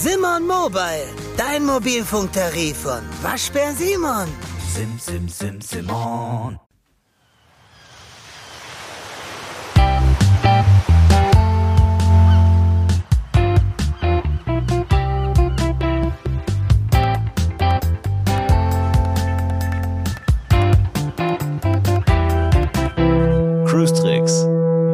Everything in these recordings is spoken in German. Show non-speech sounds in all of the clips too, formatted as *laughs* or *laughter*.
Simon Mobile, dein Mobilfunktarif von Waschbär Simon. Sim, sim, sim, Simon. Cruise Tricks,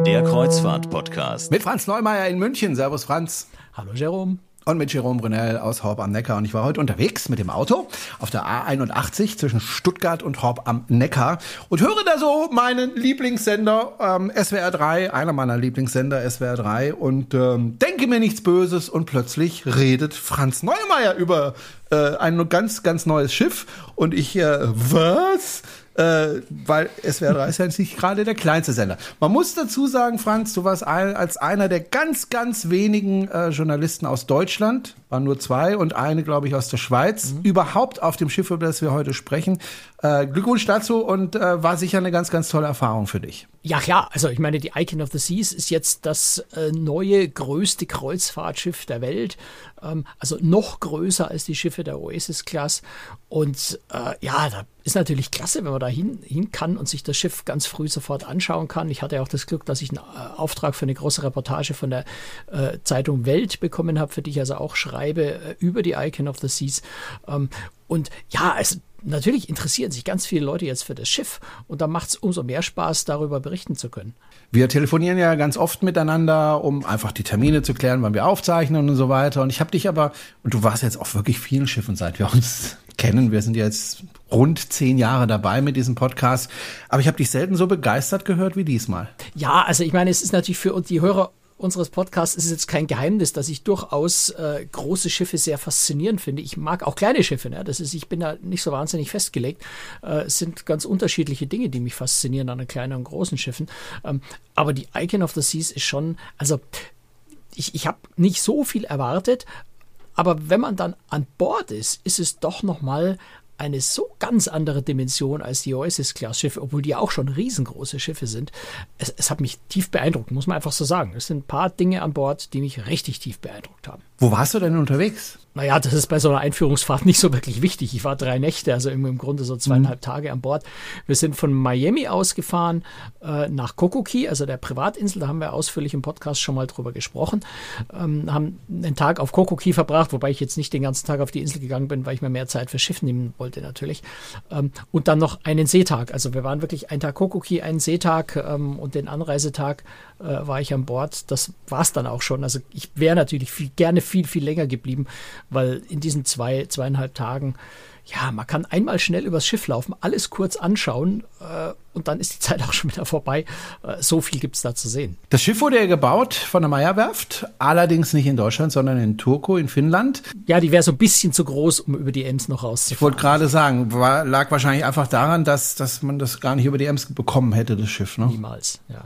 der Kreuzfahrt-Podcast. Mit Franz Neumeier in München. Servus Franz. Hallo Jerome. Und mit Jerome Brunel aus Horb am Neckar. Und ich war heute unterwegs mit dem Auto auf der A81 zwischen Stuttgart und Horb am Neckar und höre da so meinen Lieblingssender ähm, SWR 3, einer meiner Lieblingssender SWR 3 und ähm, denke mir nichts Böses und plötzlich redet Franz Neumeier über äh, ein ganz, ganz neues Schiff und ich, äh, was? Äh, weil SWR 3 ist ja nicht gerade der kleinste Sender. Man muss dazu sagen, Franz, du warst ein, als einer der ganz, ganz wenigen äh, Journalisten aus Deutschland, waren nur zwei und eine, glaube ich, aus der Schweiz, mhm. überhaupt auf dem Schiff, über das wir heute sprechen. Äh, Glückwunsch dazu und äh, war sicher eine ganz, ganz tolle Erfahrung für dich. Ja klar, also ich meine, die Icon of the Seas ist jetzt das äh, neue größte Kreuzfahrtschiff der Welt, also noch größer als die Schiffe der Oasis-Class. Und äh, ja, da ist natürlich klasse, wenn man da hin, hin kann und sich das Schiff ganz früh sofort anschauen kann. Ich hatte auch das Glück, dass ich einen äh, Auftrag für eine große Reportage von der äh, Zeitung Welt bekommen habe, für die ich also auch schreibe äh, über die Icon of the Seas. Ähm, und ja, es natürlich interessieren sich ganz viele Leute jetzt für das Schiff und da macht es umso mehr Spaß, darüber berichten zu können. Wir telefonieren ja ganz oft miteinander, um einfach die Termine zu klären, wann wir aufzeichnen und so weiter. Und ich habe dich aber, und du warst jetzt auf wirklich vielen Schiffen, seit wir uns *laughs* kennen. Wir sind jetzt rund zehn Jahre dabei mit diesem Podcast. Aber ich habe dich selten so begeistert gehört wie diesmal. Ja, also ich meine, es ist natürlich für uns die Hörer unseres Podcasts ist es jetzt kein Geheimnis, dass ich durchaus äh, große Schiffe sehr faszinierend finde. Ich mag auch kleine Schiffe. Ne? Das ist, ich bin da nicht so wahnsinnig festgelegt. Äh, es sind ganz unterschiedliche Dinge, die mich faszinieren an den kleinen und großen Schiffen. Ähm, aber die Icon of the Seas ist schon, also ich, ich habe nicht so viel erwartet, aber wenn man dann an Bord ist, ist es doch noch mal eine so ganz andere Dimension als die Oasis-Class-Schiffe, obwohl die auch schon riesengroße Schiffe sind. Es, es, hat mich tief beeindruckt, muss man einfach so sagen. Es sind ein paar Dinge an Bord, die mich richtig tief beeindruckt haben. Wo warst du denn unterwegs? Naja, das ist bei so einer Einführungsfahrt nicht so wirklich wichtig. Ich war drei Nächte, also im, im Grunde so zweieinhalb mhm. Tage an Bord. Wir sind von Miami ausgefahren äh, nach Kokoki, also der Privatinsel. Da haben wir ausführlich im Podcast schon mal drüber gesprochen. Ähm, haben einen Tag auf Kokoki verbracht, wobei ich jetzt nicht den ganzen Tag auf die Insel gegangen bin, weil ich mir mehr Zeit für Schiff nehmen wollte natürlich. Ähm, und dann noch einen Seetag. Also wir waren wirklich einen Tag Kokoki, einen Seetag ähm, und den Anreisetag war ich an Bord. Das war es dann auch schon. Also ich wäre natürlich viel, gerne viel, viel länger geblieben, weil in diesen zwei, zweieinhalb Tagen, ja, man kann einmal schnell übers Schiff laufen, alles kurz anschauen äh, und dann ist die *laughs* Zeit auch schon wieder vorbei. Äh, so viel gibt es da zu sehen. Das Schiff wurde ja gebaut von der Meyerwerft, allerdings nicht in Deutschland, sondern in Turku in Finnland. Ja, die wäre so ein bisschen zu groß, um über die Ems noch rauszufahren. Ich wollte gerade sagen, war, lag wahrscheinlich einfach daran, dass, dass man das gar nicht über die Ems bekommen hätte, das Schiff. Ne? Niemals, ja.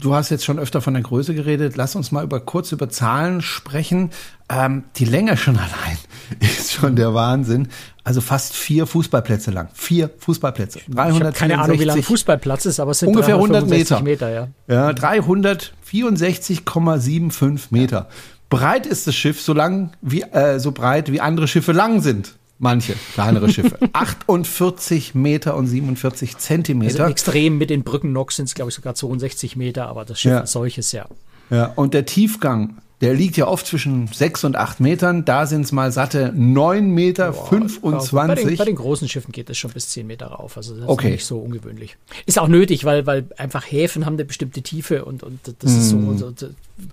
Du hast jetzt schon öfter von der Größe geredet. Lass uns mal über kurz über Zahlen sprechen. Ähm, die Länge schon *laughs* allein ist schon der Wahnsinn. Also fast vier Fußballplätze lang. Vier Fußballplätze. 364, ich keine Ahnung, wie lang Fußballplatz ist, aber es sind ungefähr 100 Meter. Meter ja. ja 364,75 Meter. Ja. Breit ist das Schiff so lang wie äh, so breit wie andere Schiffe lang sind. Manche kleinere Schiffe. *laughs* 48 Meter und 47 Zentimeter. Also extrem mit den Brückennock sind es, glaube ich, sogar 62 Meter, aber das Schiff ja. als solches, ja. Ja, und der Tiefgang, der liegt ja oft zwischen 6 und 8 Metern. Da sind es mal satte 9 Meter Boah, 25. Bei den, bei den, großen Schiffen geht es schon bis 10 Meter rauf. Also das okay. ist nicht so ungewöhnlich. Ist auch nötig, weil, weil einfach Häfen haben eine bestimmte Tiefe und, und das mm. ist so, mhm. so,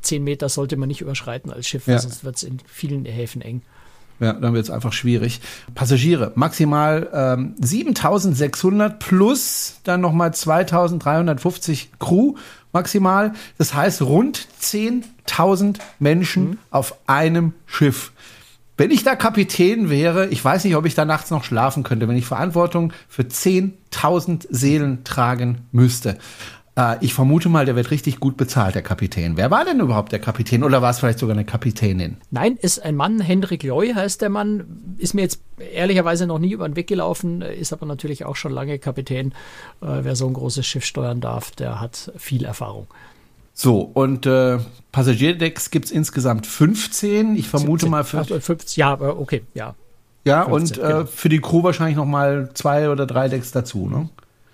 10 Meter sollte man nicht überschreiten als Schiff, ja. sonst wird es in vielen Häfen eng. Ja, dann wird es einfach schwierig. Passagiere, maximal ähm, 7600 plus dann nochmal 2350 Crew maximal. Das heißt rund 10.000 Menschen mhm. auf einem Schiff. Wenn ich da Kapitän wäre, ich weiß nicht, ob ich da nachts noch schlafen könnte, wenn ich Verantwortung für 10.000 Seelen tragen müsste. Äh, ich vermute mal, der wird richtig gut bezahlt, der Kapitän. Wer war denn überhaupt der Kapitän oder war es vielleicht sogar eine Kapitänin? Nein, ist ein Mann, Hendrik Loy heißt der Mann, ist mir jetzt ehrlicherweise noch nie über den Weg gelaufen, ist aber natürlich auch schon lange Kapitän. Äh, wer so ein großes Schiff steuern darf, der hat viel Erfahrung. So, und äh, Passagierdecks gibt es insgesamt 15. Ich vermute 17, mal für. 50, ja, aber okay, ja. Ja, 15, und äh, genau. für die Crew wahrscheinlich noch mal zwei oder drei Decks dazu, ne?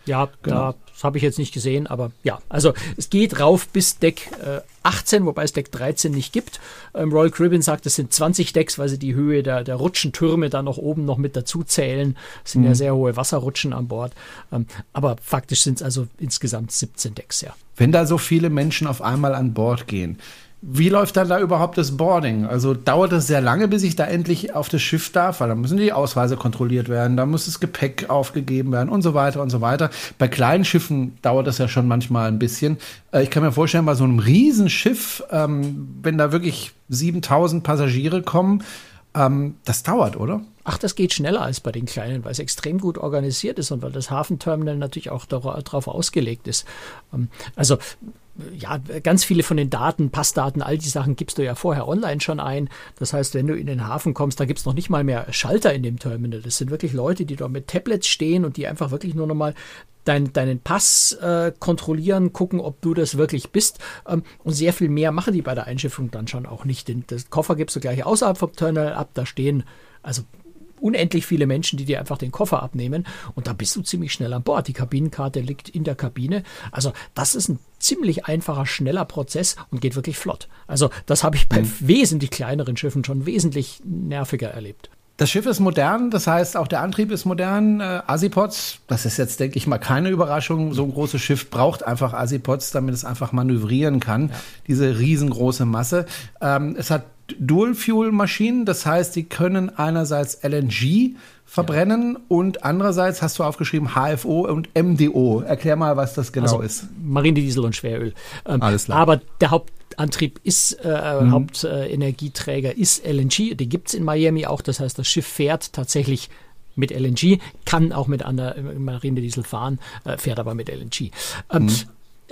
Ja, Genau. da, das habe ich jetzt nicht gesehen, aber ja, also es geht rauf bis Deck äh, 18, wobei es Deck 13 nicht gibt. Ähm, Royal Caribbean sagt, es sind 20 Decks, weil sie die Höhe der, der Rutschentürme da noch oben noch mit dazu zählen. Es sind ja sehr hohe Wasserrutschen an Bord. Ähm, aber faktisch sind es also insgesamt 17 Decks, ja. Wenn da so viele Menschen auf einmal an Bord gehen, wie läuft dann da überhaupt das Boarding? Also dauert es sehr lange, bis ich da endlich auf das Schiff darf, weil dann müssen die Ausweise kontrolliert werden, da muss das Gepäck aufgegeben werden und so weiter und so weiter. Bei kleinen Schiffen dauert das ja schon manchmal ein bisschen. Äh, Ich kann mir vorstellen, bei so einem Riesenschiff, ähm, wenn da wirklich 7000 Passagiere kommen, ähm, das dauert, oder? Ach, das geht schneller als bei den kleinen, weil es extrem gut organisiert ist und weil das Hafenterminal natürlich auch darauf ausgelegt ist. Ähm, Also ja, ganz viele von den Daten, Passdaten, all die Sachen gibst du ja vorher online schon ein. Das heißt, wenn du in den Hafen kommst, da gibt's noch nicht mal mehr Schalter in dem Terminal. Das sind wirklich Leute, die dort mit Tablets stehen und die einfach wirklich nur nochmal dein, deinen Pass äh, kontrollieren, gucken, ob du das wirklich bist. Ähm, und sehr viel mehr machen die bei der Einschiffung dann schon auch nicht. Den das Koffer gibst du gleich außerhalb vom Terminal ab. Da stehen also unendlich viele Menschen, die dir einfach den Koffer abnehmen und da bist du ziemlich schnell an Bord. Die Kabinenkarte liegt in der Kabine. Also das ist ein ziemlich einfacher, schneller Prozess und geht wirklich flott. Also das habe ich bei wesentlich kleineren Schiffen schon wesentlich nerviger erlebt. Das Schiff ist modern, das heißt auch der Antrieb ist modern. Äh, Asipods, das ist jetzt, denke ich mal, keine Überraschung. So ein großes Schiff braucht einfach Asipods, damit es einfach manövrieren kann. Diese riesengroße Masse. Ähm, es hat Dual-Fuel-Maschinen, das heißt, die können einerseits LNG verbrennen und andererseits hast du aufgeschrieben HFO und MDO. Erklär mal, was das genau Also ist. Marinediesel und Schweröl. Ähm, Alles klar. Aber der Hauptantrieb ist, äh, Hauptenergieträger ist LNG. Die gibt's in Miami auch. Das heißt, das Schiff fährt tatsächlich mit LNG, kann auch mit einer äh, Marinediesel fahren, äh, fährt aber mit LNG. Ähm,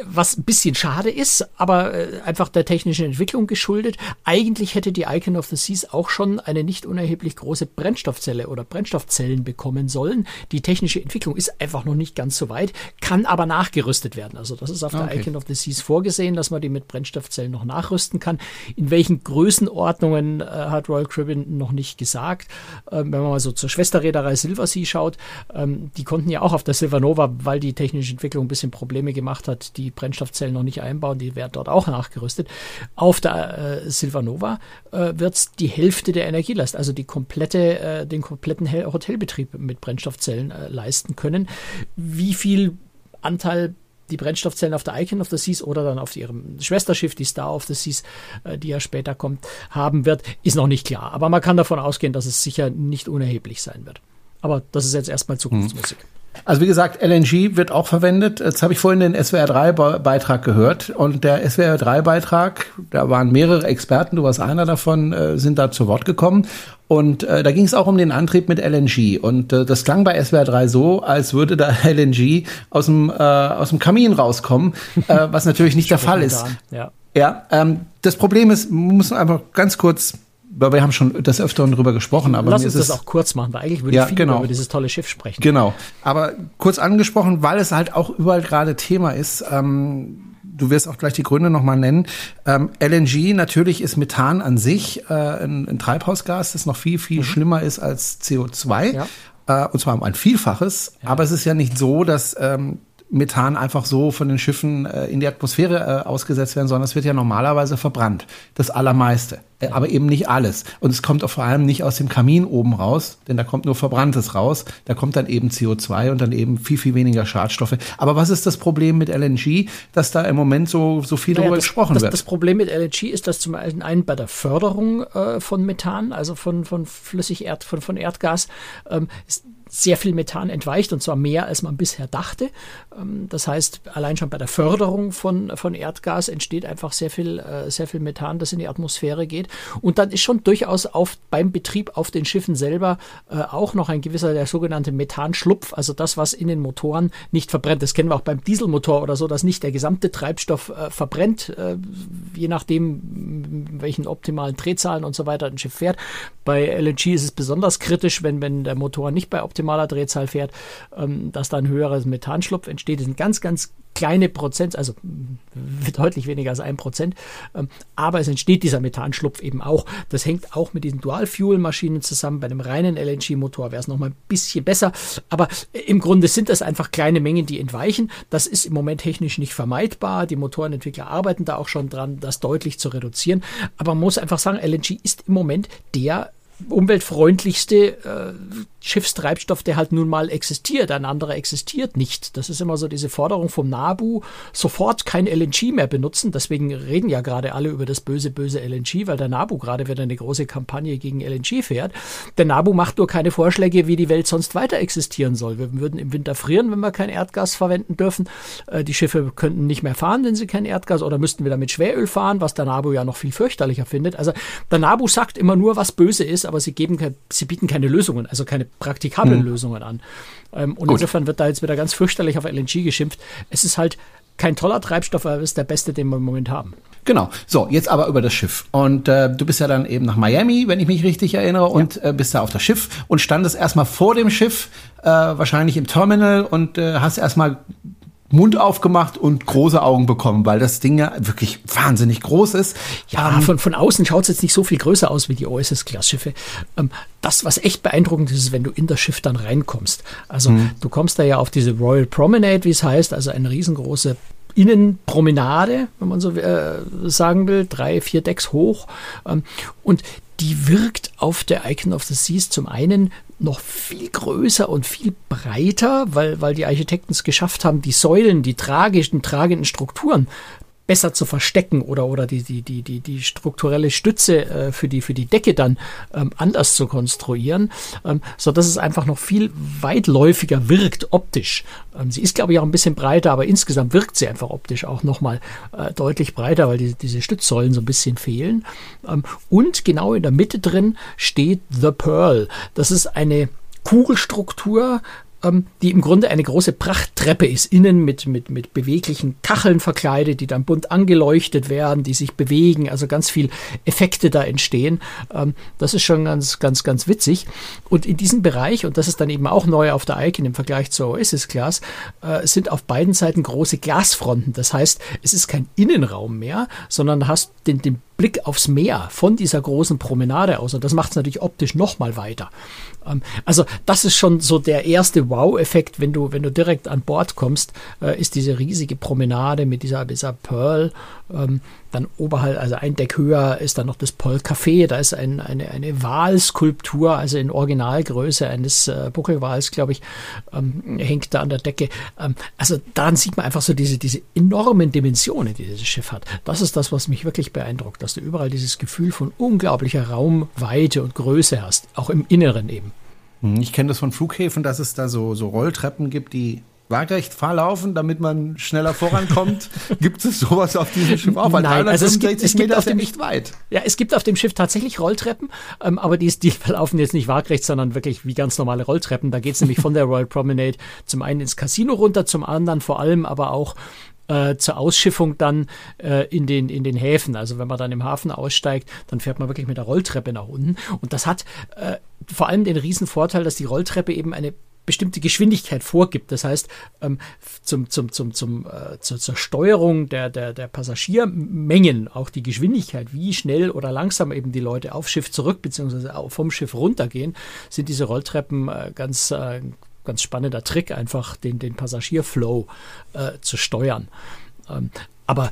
was ein bisschen schade ist, aber äh, einfach der technischen Entwicklung geschuldet. Eigentlich hätte die Icon of the Seas auch schon eine nicht unerheblich große Brennstoffzelle oder Brennstoffzellen bekommen sollen. Die technische Entwicklung ist einfach noch nicht ganz so weit, kann aber nachgerüstet werden. Also das ist auf der Okay. Icon of the Seas vorgesehen, dass man die mit Brennstoffzellen noch nachrüsten kann. In welchen Größenordnungen äh, hat Royal Caribbean noch nicht gesagt. Ähm, wenn man mal so zur Schwesterreederei Silversea schaut, ähm, die konnten ja auch auf der Silvernova, weil die technische Entwicklung ein bisschen Probleme gemacht hat, die Brennstoffzellen noch nicht einbauen, die werden dort auch nachgerüstet. Auf der äh, Silvernova äh, wird die Hälfte der Energielast, also die komplette, äh, den kompletten Hotelbetrieb mit Brennstoffzellen äh, leisten können. Wie viel Anteil die Brennstoffzellen auf der Icon of the Seas oder dann auf ihrem Schwesterschiff, die Star of the Seas, äh, die ja später kommt, haben wird, ist noch nicht klar. Aber man kann davon ausgehen, dass es sicher nicht unerheblich sein wird. Aber das ist jetzt erstmal Zukunftsmusik. Also wie gesagt, LNG wird auch verwendet. Jetzt habe ich vorhin den SWR3-Beitrag gehört und der SWR3-Beitrag, da waren mehrere Experten, du warst einer davon, äh, sind da zu Wort gekommen und äh, da ging es auch um den Antrieb mit LNG und äh, das klang bei SWR3 so, als würde da *laughs* LNG aus dem, äh, aus dem Kamin rauskommen, äh, was natürlich nicht der *laughs* Fall ist. Ja. Ja, ähm, das Problem ist, wir müssen einfach ganz kurz, weil wir haben schon des Öfteren drüber gesprochen, aber Lass uns das auch kurz machen, weil eigentlich würde Ja, ich viel genau. über dieses tolle Schiff sprechen. Genau. Aber kurz angesprochen, weil es halt auch überall gerade Thema ist. Ähm, du wirst auch gleich die Gründe nochmal nennen. Ähm, LNG, natürlich ist Methan an sich äh, ein, ein Treibhausgas, das noch viel, viel schlimmer ist als CO2. Ja. Äh, und zwar um ein Vielfaches. Aber es ist ja nicht so, dass ähm, Methan einfach so von den Schiffen äh, in die Atmosphäre äh, ausgesetzt werden, sondern es wird ja normalerweise verbrannt. Das Allermeiste. Äh, aber eben nicht alles. Und es kommt auch vor allem nicht aus dem Kamin oben raus, denn da kommt nur Verbranntes raus. Da kommt dann eben CO2 und dann eben viel, viel weniger Schadstoffe. Aber was ist das Problem mit LNG, dass da im Moment so, so viel Naja, darüber das, gesprochen das, wird? Das Problem mit LNG ist, dass zum einen bei der Förderung äh, von Methan, also von, von Flüssigerd, von, von Erdgas, ähm, ist sehr viel Methan entweicht und zwar mehr, als man bisher dachte. Ähm, das heißt, allein schon bei der Förderung von, von Erdgas entsteht einfach sehr viel, äh, sehr viel Methan, das in die Atmosphäre geht. Und dann ist schon durchaus auf, beim Betrieb auf den Schiffen selber äh, auch noch ein gewisser, der sogenannte Methanschlupf, also das, was in den Motoren nicht verbrennt. Das kennen wir auch beim Dieselmotor oder so, dass nicht der gesamte Treibstoff äh, verbrennt, äh, je nachdem, welchen optimalen Drehzahlen und so weiter ein Schiff fährt. Bei LNG ist es besonders kritisch, wenn, wenn der Motor nicht bei optimaler Drehzahl fährt, ähm, dass da ein höheres Methanschlupf entsteht. Das ist ein ganz, ganz kleine Prozent, also deutlich weniger als ein Prozent. Ähm, aber es entsteht dieser Methanschlupf eben auch. Das hängt auch mit diesen Dual-Fuel-Maschinen zusammen. Bei einem reinen LNG-Motor wäre es nochmal ein bisschen besser. Aber im Grunde sind das einfach kleine Mengen, die entweichen. Das ist im Moment technisch nicht vermeidbar. Die Motorenentwickler arbeiten da auch schon dran, das deutlich zu reduzieren. Aber man muss einfach sagen, LNG ist im Moment der umweltfreundlichste äh, Schiffstreibstoff, der halt nun mal existiert. Ein anderer existiert nicht. Das ist immer so diese Forderung vom NABU, sofort kein LNG mehr benutzen. Deswegen reden ja gerade alle über das böse, böse LNG, weil der NABU gerade wieder eine große Kampagne gegen LNG fährt. Der NABU macht nur keine Vorschläge, wie die Welt sonst weiter existieren soll. Wir würden im Winter frieren, wenn wir kein Erdgas verwenden dürfen. Äh, die Schiffe könnten nicht mehr fahren, wenn sie kein Erdgas oder müssten wieder mit Schweröl fahren, was der NABU ja noch viel fürchterlicher findet. Also der NABU sagt immer nur, was böse ist, aber sie geben, sie bieten keine Lösungen, also keine praktikablen mhm. Lösungen an. Ähm, und Gut. insofern wird da jetzt wieder ganz fürchterlich auf LNG geschimpft. Es ist halt kein toller Treibstoff, aber es ist der beste, den wir im Moment haben. Genau. So, jetzt aber über das Schiff. Und äh, du bist ja dann eben nach Miami, wenn ich mich richtig erinnere, ja. und äh, bist da auf das Schiff und standest erstmal vor dem Schiff, äh, wahrscheinlich im Terminal und äh, hast erstmal Mund aufgemacht und große Augen bekommen, weil das Ding ja wirklich wahnsinnig groß ist. Ja, ähm, von, von außen schaut es jetzt nicht so viel größer aus wie die OSS-Class-Schiffe. Ähm, das, was echt beeindruckend ist, ist, wenn du in das Schiff dann reinkommst. Also mhm. du kommst da ja auf diese Royal Promenade, wie es heißt, also eine riesengroße Innenpromenade, wenn man so äh, sagen will, drei, vier Decks hoch. Ähm, und die wirkt auf der Icon of the Seas zum einen noch viel größer und viel breiter, weil, weil die Architekten es geschafft haben, die Säulen, die tragischen, tragenden Strukturen besser zu verstecken oder, oder die, die, die, die, die strukturelle Stütze äh, für, die, für die Decke dann ähm, anders zu konstruieren, ähm, so dass es einfach noch viel weitläufiger wirkt optisch. Ähm, sie ist, glaube ich, auch ein bisschen breiter, aber insgesamt wirkt sie einfach optisch auch nochmal äh, deutlich breiter, weil die, diese Stützsäulen so ein bisschen fehlen. Ähm, und genau in der Mitte drin steht The Pearl. Das ist eine Kugelstruktur, ähm, die im Grunde eine große Prachttreppe ist, innen mit, mit, mit beweglichen Kacheln verkleidet, die dann bunt angeleuchtet werden, die sich bewegen, also ganz viel Effekte da entstehen. Ähm, das ist schon ganz, ganz, ganz witzig. Und in diesem Bereich, und das ist dann eben auch neu auf der Icon im Vergleich zur Oasis Class, äh, sind auf beiden Seiten große Glasfronten. Das heißt, es ist kein Innenraum mehr, sondern hast den, den Blick aufs Meer von dieser großen Promenade aus. Und das macht es natürlich optisch nochmal weiter. Ähm, also das ist schon so der erste Wow-Effekt, wenn du, wenn du direkt an Bord kommst, äh, ist diese riesige Promenade mit dieser, dieser Pearl. Ähm, dann oberhalb, also ein Deck höher, ist dann noch das Pearl Café. Da ist ein, eine, eine Walskulptur, also in Originalgröße eines äh, Buckelwals, glaube ich, ähm, hängt da an der Decke. Ähm, also daran sieht man einfach so diese, diese enormen Dimensionen, die dieses Schiff hat. Das ist das, was mich wirklich beeindruckt, dass du überall dieses Gefühl von unglaublicher Raumweite und Größe hast, auch im Inneren eben. Hm, ich kenne das von Flughäfen, dass es da so, so Rolltreppen gibt, die waagerecht verlaufen, damit man schneller vorankommt? *laughs* gibt es sowas auf diesem Schiff auch? Weil Nein, also es gibt, es gibt auf dem nicht weit. Ja, es gibt auf dem Schiff tatsächlich Rolltreppen, ähm, aber die, die *laughs* verlaufen jetzt nicht waagerecht, sondern wirklich wie ganz normale Rolltreppen. Da geht es nämlich von der Royal Promenade zum einen ins Casino runter, zum anderen vor allem aber auch äh, zur Ausschiffung dann äh, in, den, in den Häfen. Also wenn man dann im Hafen aussteigt, dann fährt man wirklich mit der Rolltreppe nach unten. Und das hat äh, vor allem den riesen Vorteil, dass die Rolltreppe eben eine bestimmte Geschwindigkeit vorgibt. Das heißt, ähm, zum, zum, zum, zum, äh, zur, zur Steuerung der, der, der Passagiermengen, auch die Geschwindigkeit, wie schnell oder langsam eben die Leute aufs Schiff zurück bzw. vom Schiff runtergehen, sind diese Rolltreppen äh, ganz, äh, ganz spannender Trick, einfach den, den Passagierflow äh, zu steuern. Ähm, aber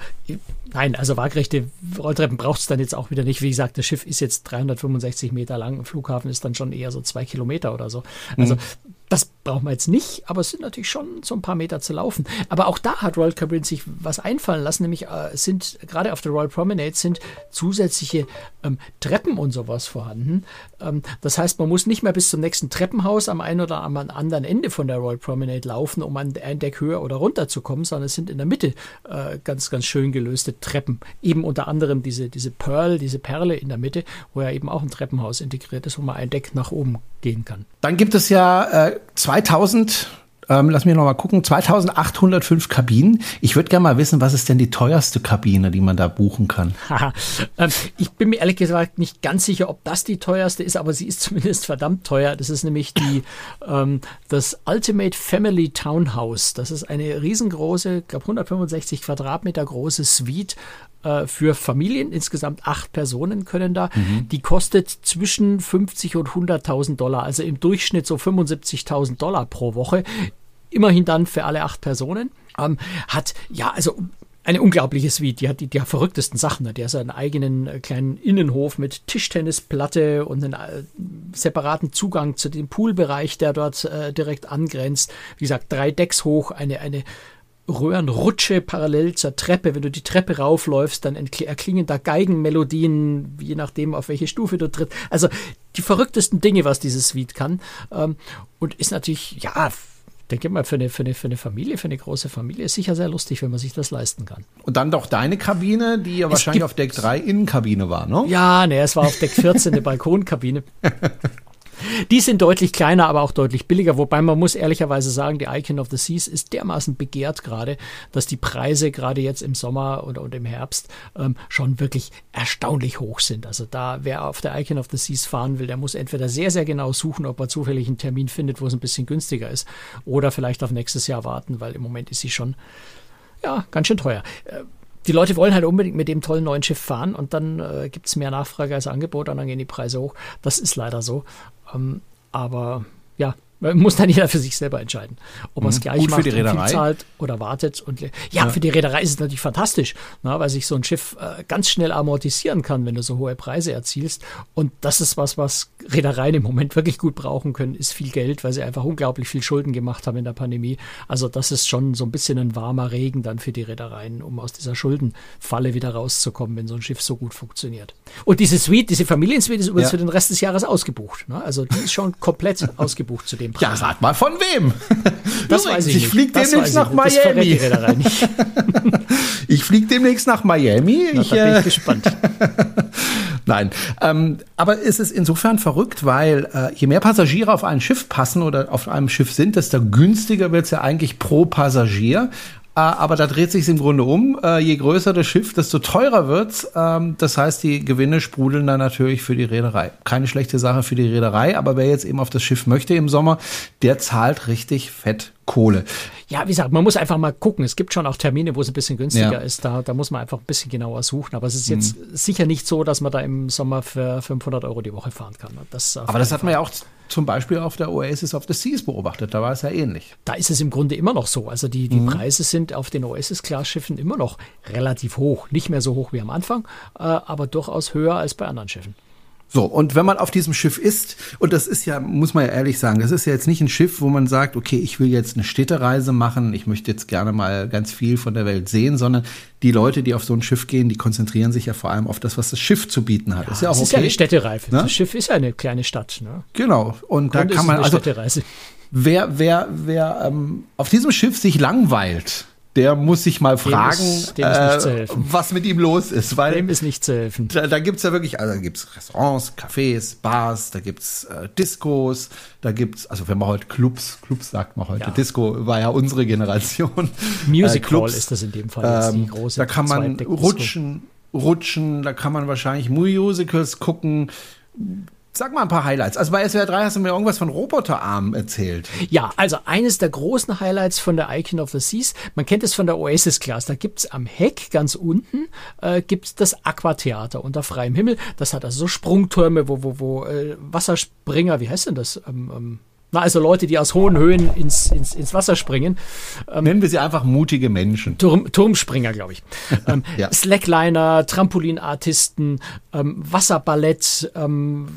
nein, also waagrechte Rolltreppen braucht es dann jetzt auch wieder nicht. Wie gesagt, das Schiff ist jetzt 365 Meter lang, Flughafen ist dann schon eher so zwei Kilometer oder so. Also mhm. Das brauchen wir jetzt nicht, aber es sind natürlich schon so ein paar Meter zu laufen. Aber auch da hat Royal Caribbean sich was einfallen lassen, nämlich äh, sind gerade auf der Royal Promenade sind zusätzliche ähm, Treppen und sowas vorhanden. Ähm, das heißt, man muss nicht mehr bis zum nächsten Treppenhaus am einen oder am anderen Ende von der Royal Promenade laufen, um an ein Deck höher oder runter zu kommen, sondern es sind in der Mitte äh, ganz, ganz schön gelöste Treppen. Eben unter anderem diese, diese Pearl, diese Perle in der Mitte, wo ja eben auch ein Treppenhaus integriert ist, wo man ein Deck nach oben gehen kann. Dann gibt es ja äh, 2000 Ähm, lass mich noch mal gucken. 2805 Kabinen. Ich würde gerne mal wissen, was ist denn die teuerste Kabine, die man da buchen kann? *laughs* ähm, ich bin mir ehrlich gesagt nicht ganz sicher, ob das die teuerste ist, aber sie ist *laughs* zumindest verdammt teuer. Das ist nämlich die, *laughs* ähm, das Ultimate Family Townhouse. Das ist eine riesengroße, ich glaube 165 Quadratmeter große Suite äh, für Familien. Insgesamt acht Personen können da. Mhm. Die kostet zwischen 50 und 100.000 Dollar, also im Durchschnitt so 75.000 Dollar pro Woche. Immerhin dann für alle acht Personen. Ähm, hat, ja, also eine unglaubliche Suite. Die hat die, die verrücktesten Sachen. Der hat seinen eigenen äh, kleinen Innenhof mit Tischtennisplatte und einen äh, separaten Zugang zu dem Poolbereich, der dort äh, direkt angrenzt. Wie gesagt, drei Decks hoch, eine, eine Röhrenrutsche parallel zur Treppe. Wenn du die Treppe raufläufst, dann erklingen da Geigenmelodien, je nachdem, auf welche Stufe du trittst. Also die verrücktesten Dinge, was dieses Suite kann. Ähm, und ist natürlich, ja, denke mal, für eine, für, eine, für eine Familie, für eine große Familie ist sicher sehr lustig, wenn man sich das leisten kann. Und dann doch deine Kabine, die ja wahrscheinlich auf Deck 3 Innenkabine war, ne? Ja, ne, es war auf Deck 14 eine Balkonkabine. *laughs* Die sind deutlich kleiner, aber auch deutlich billiger. Wobei man muss ehrlicherweise sagen, die Icon of the Seas ist dermaßen begehrt gerade, dass die Preise gerade jetzt im Sommer oder und im Herbst ähm, schon wirklich erstaunlich hoch sind. Also da, wer auf der Icon of the Seas fahren will, der muss entweder sehr, sehr genau suchen, ob er zufällig einen Termin findet, wo es ein bisschen günstiger ist, oder vielleicht auf nächstes Jahr warten, weil im Moment ist sie schon ja, ganz schön teuer. Äh, die Leute wollen halt unbedingt mit dem tollen neuen Schiff fahren und dann äh, gibt es mehr Nachfrage als Angebot und dann gehen die Preise hoch. Das ist leider so. Ähm, aber ja, muss dann jeder für sich selber entscheiden, ob er es mhm. gleich Gut macht für die Reederei. viel zahlt oder wartet. Und ja, ja, für die Reederei ist es natürlich fantastisch, na, weil sich so ein Schiff äh, ganz schnell amortisieren kann, wenn du so hohe Preise erzielst. Und das ist was, was Reedereien im Moment wirklich gut brauchen können, ist viel Geld, weil sie einfach unglaublich viel Schulden gemacht haben in der Pandemie. Also das ist schon so ein bisschen ein warmer Regen dann für die Reedereien, um aus dieser Schuldenfalle wieder rauszukommen, wenn so ein Schiff so gut funktioniert. Und diese Suite, diese Familiensuite ist übrigens ja. für den Rest des Jahres ausgebucht. Ne? Also die ist schon komplett *laughs* ausgebucht zu dem Preis. Ja, rat mal von wem. *laughs* Das weiß ich Ich fliege demnächst nach Miami. *laughs* ich fliege demnächst nach Miami. Na, ich, da bin ich äh, gespannt. *laughs* Nein, ähm, aber es ist insofern verrückt, weil äh, je mehr Passagiere auf ein Schiff passen oder auf einem Schiff sind, desto günstiger wird es ja eigentlich pro Passagier. Äh, aber da dreht sich im Grunde um. Äh, je größer das Schiff, desto teurer wird's. Ähm, das heißt, die Gewinne sprudeln dann natürlich für die Reederei. Keine schlechte Sache für die Reederei, aber wer jetzt eben auf das Schiff möchte im Sommer, der zahlt richtig fett Kohle. Ja, wie gesagt, man muss einfach mal gucken. Es gibt schon auch Termine, wo es ein bisschen günstiger ja. ist. Da, da muss man einfach ein bisschen genauer suchen. Aber es ist jetzt mhm. sicher nicht so, dass man da im Sommer für 500 Euro die Woche fahren kann. Das Aber das hat man ja auch zum Beispiel auf der Oasis of the Seas beobachtet. Da war es ja ähnlich. Da ist es im Grunde immer noch so. Also die, die mhm. Preise sind auf den Oasis-Class-Schiffen immer noch relativ hoch. Nicht mehr so hoch wie am Anfang, äh, aber durchaus höher als bei anderen Schiffen. So, und wenn man auf diesem Schiff ist, und das ist ja, muss man ja ehrlich sagen, das ist ja jetzt nicht ein Schiff, wo man sagt, okay, ich will jetzt eine Städtereise machen, ich möchte jetzt gerne mal ganz viel von der Welt sehen, sondern die Leute, die auf so ein Schiff gehen, die konzentrieren sich ja vor allem auf das, was das Schiff zu bieten hat. Ja, ist ja auch okay. ist ja eine Städtereife. Ne? Das Schiff ist ja eine kleine Stadt. Ne? Genau. Und da kann man also, wer, wer, wer ähm, auf diesem Schiff sich langweilt, der muss sich mal fragen, ist, äh, was mit ihm los ist. Weil dem ist nicht zu helfen. Da, da gibt es ja wirklich, also da gibt es Restaurants, Cafés, Bars, da gibt es äh, Discos, da gibt es, also wenn man heute Clubs, Clubs sagt man heute, ja. Disco war ja unsere Generation. *laughs* Music äh, Clubs, Hall ist das in dem Fall. Ähm, da kann man rutschen, rutschen, da kann man wahrscheinlich Musicals gucken Sag mal ein paar Highlights. Also bei SWR 3 hast du mir irgendwas von Roboterarmen erzählt. Ja, also eines der großen Highlights von der Icon of the Seas, man kennt es von der Oasis Class, da gibt es am Heck ganz unten äh, gibt's das Aquatheater unter freiem Himmel. Das hat also so Sprungtürme, wo, wo, wo äh, Wasserspringer, wie heißt denn das? Ähm, ähm, na, also Leute, die aus hohen Höhen ins, ins, ins Wasser springen. Ähm, Nennen wir sie einfach mutige Menschen. Turm, Turmspringer, glaube ich. *laughs* ähm, ja. Slackliner, Trampolinartisten, ähm, Wasserballett, ähm,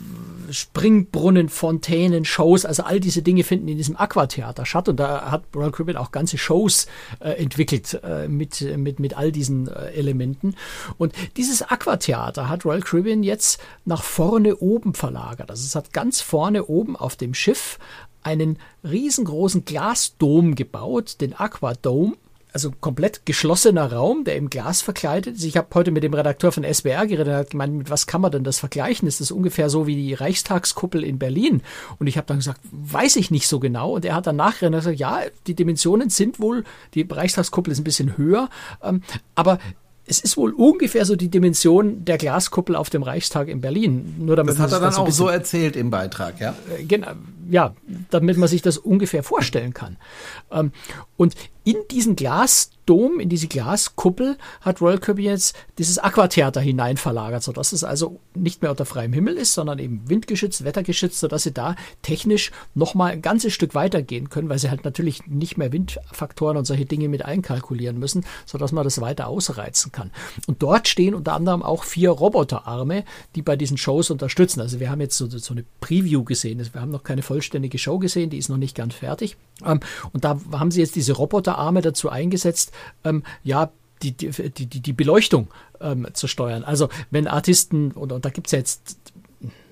Springbrunnen, Fontänen, Shows, also all diese Dinge finden in diesem Aquatheater statt. Und da hat Royal Caribbean auch ganze Shows äh, entwickelt äh, mit, mit, mit all diesen äh, Elementen. Und dieses Aquatheater hat Royal Caribbean jetzt nach vorne oben verlagert. Also es hat ganz vorne oben auf dem Schiff einen riesengroßen Glasdom gebaut, den Aquadome. also komplett geschlossener Raum, der im Glas verkleidet ist. Ich habe heute mit dem Redakteur von SBR geredet, er hat gemeint, mit was kann man denn das vergleichen? Ist das ungefähr so wie die Reichstagskuppel in Berlin? Und ich habe dann gesagt, weiß ich nicht so genau. Und er hat dann nachher gesagt, ja, die Dimensionen sind wohl, die Reichstagskuppel ist ein bisschen höher, ähm, aber es ist wohl ungefähr so die Dimension der Glaskuppel auf dem Reichstag in Berlin. Nur damit das hat er dann auch so erzählt im Beitrag, ja? Äh, genau, ja, damit man sich das ungefähr vorstellen kann. Ähm, und in diesen Glasdom, in diese Glaskuppel hat Royal Kirby jetzt dieses Aquatheater hinein sodass es also nicht mehr unter freiem Himmel ist, sondern eben windgeschützt, wettergeschützt, sodass sie da technisch nochmal ein ganzes Stück weitergehen können, weil sie halt natürlich nicht mehr Windfaktoren und solche Dinge mit einkalkulieren müssen, sodass man das weiter ausreizen kann. Und dort stehen unter anderem auch vier Roboterarme, die bei diesen Shows unterstützen. Also wir haben jetzt so, so eine Preview gesehen, wir haben noch keine vollständige Show gesehen, die ist noch nicht ganz fertig. Ähm, und da haben sie jetzt diese Roboterarme dazu eingesetzt, ähm, ja, die, die, die, die Beleuchtung ähm, zu steuern. Also wenn Artisten, und, und da gibt es ja jetzt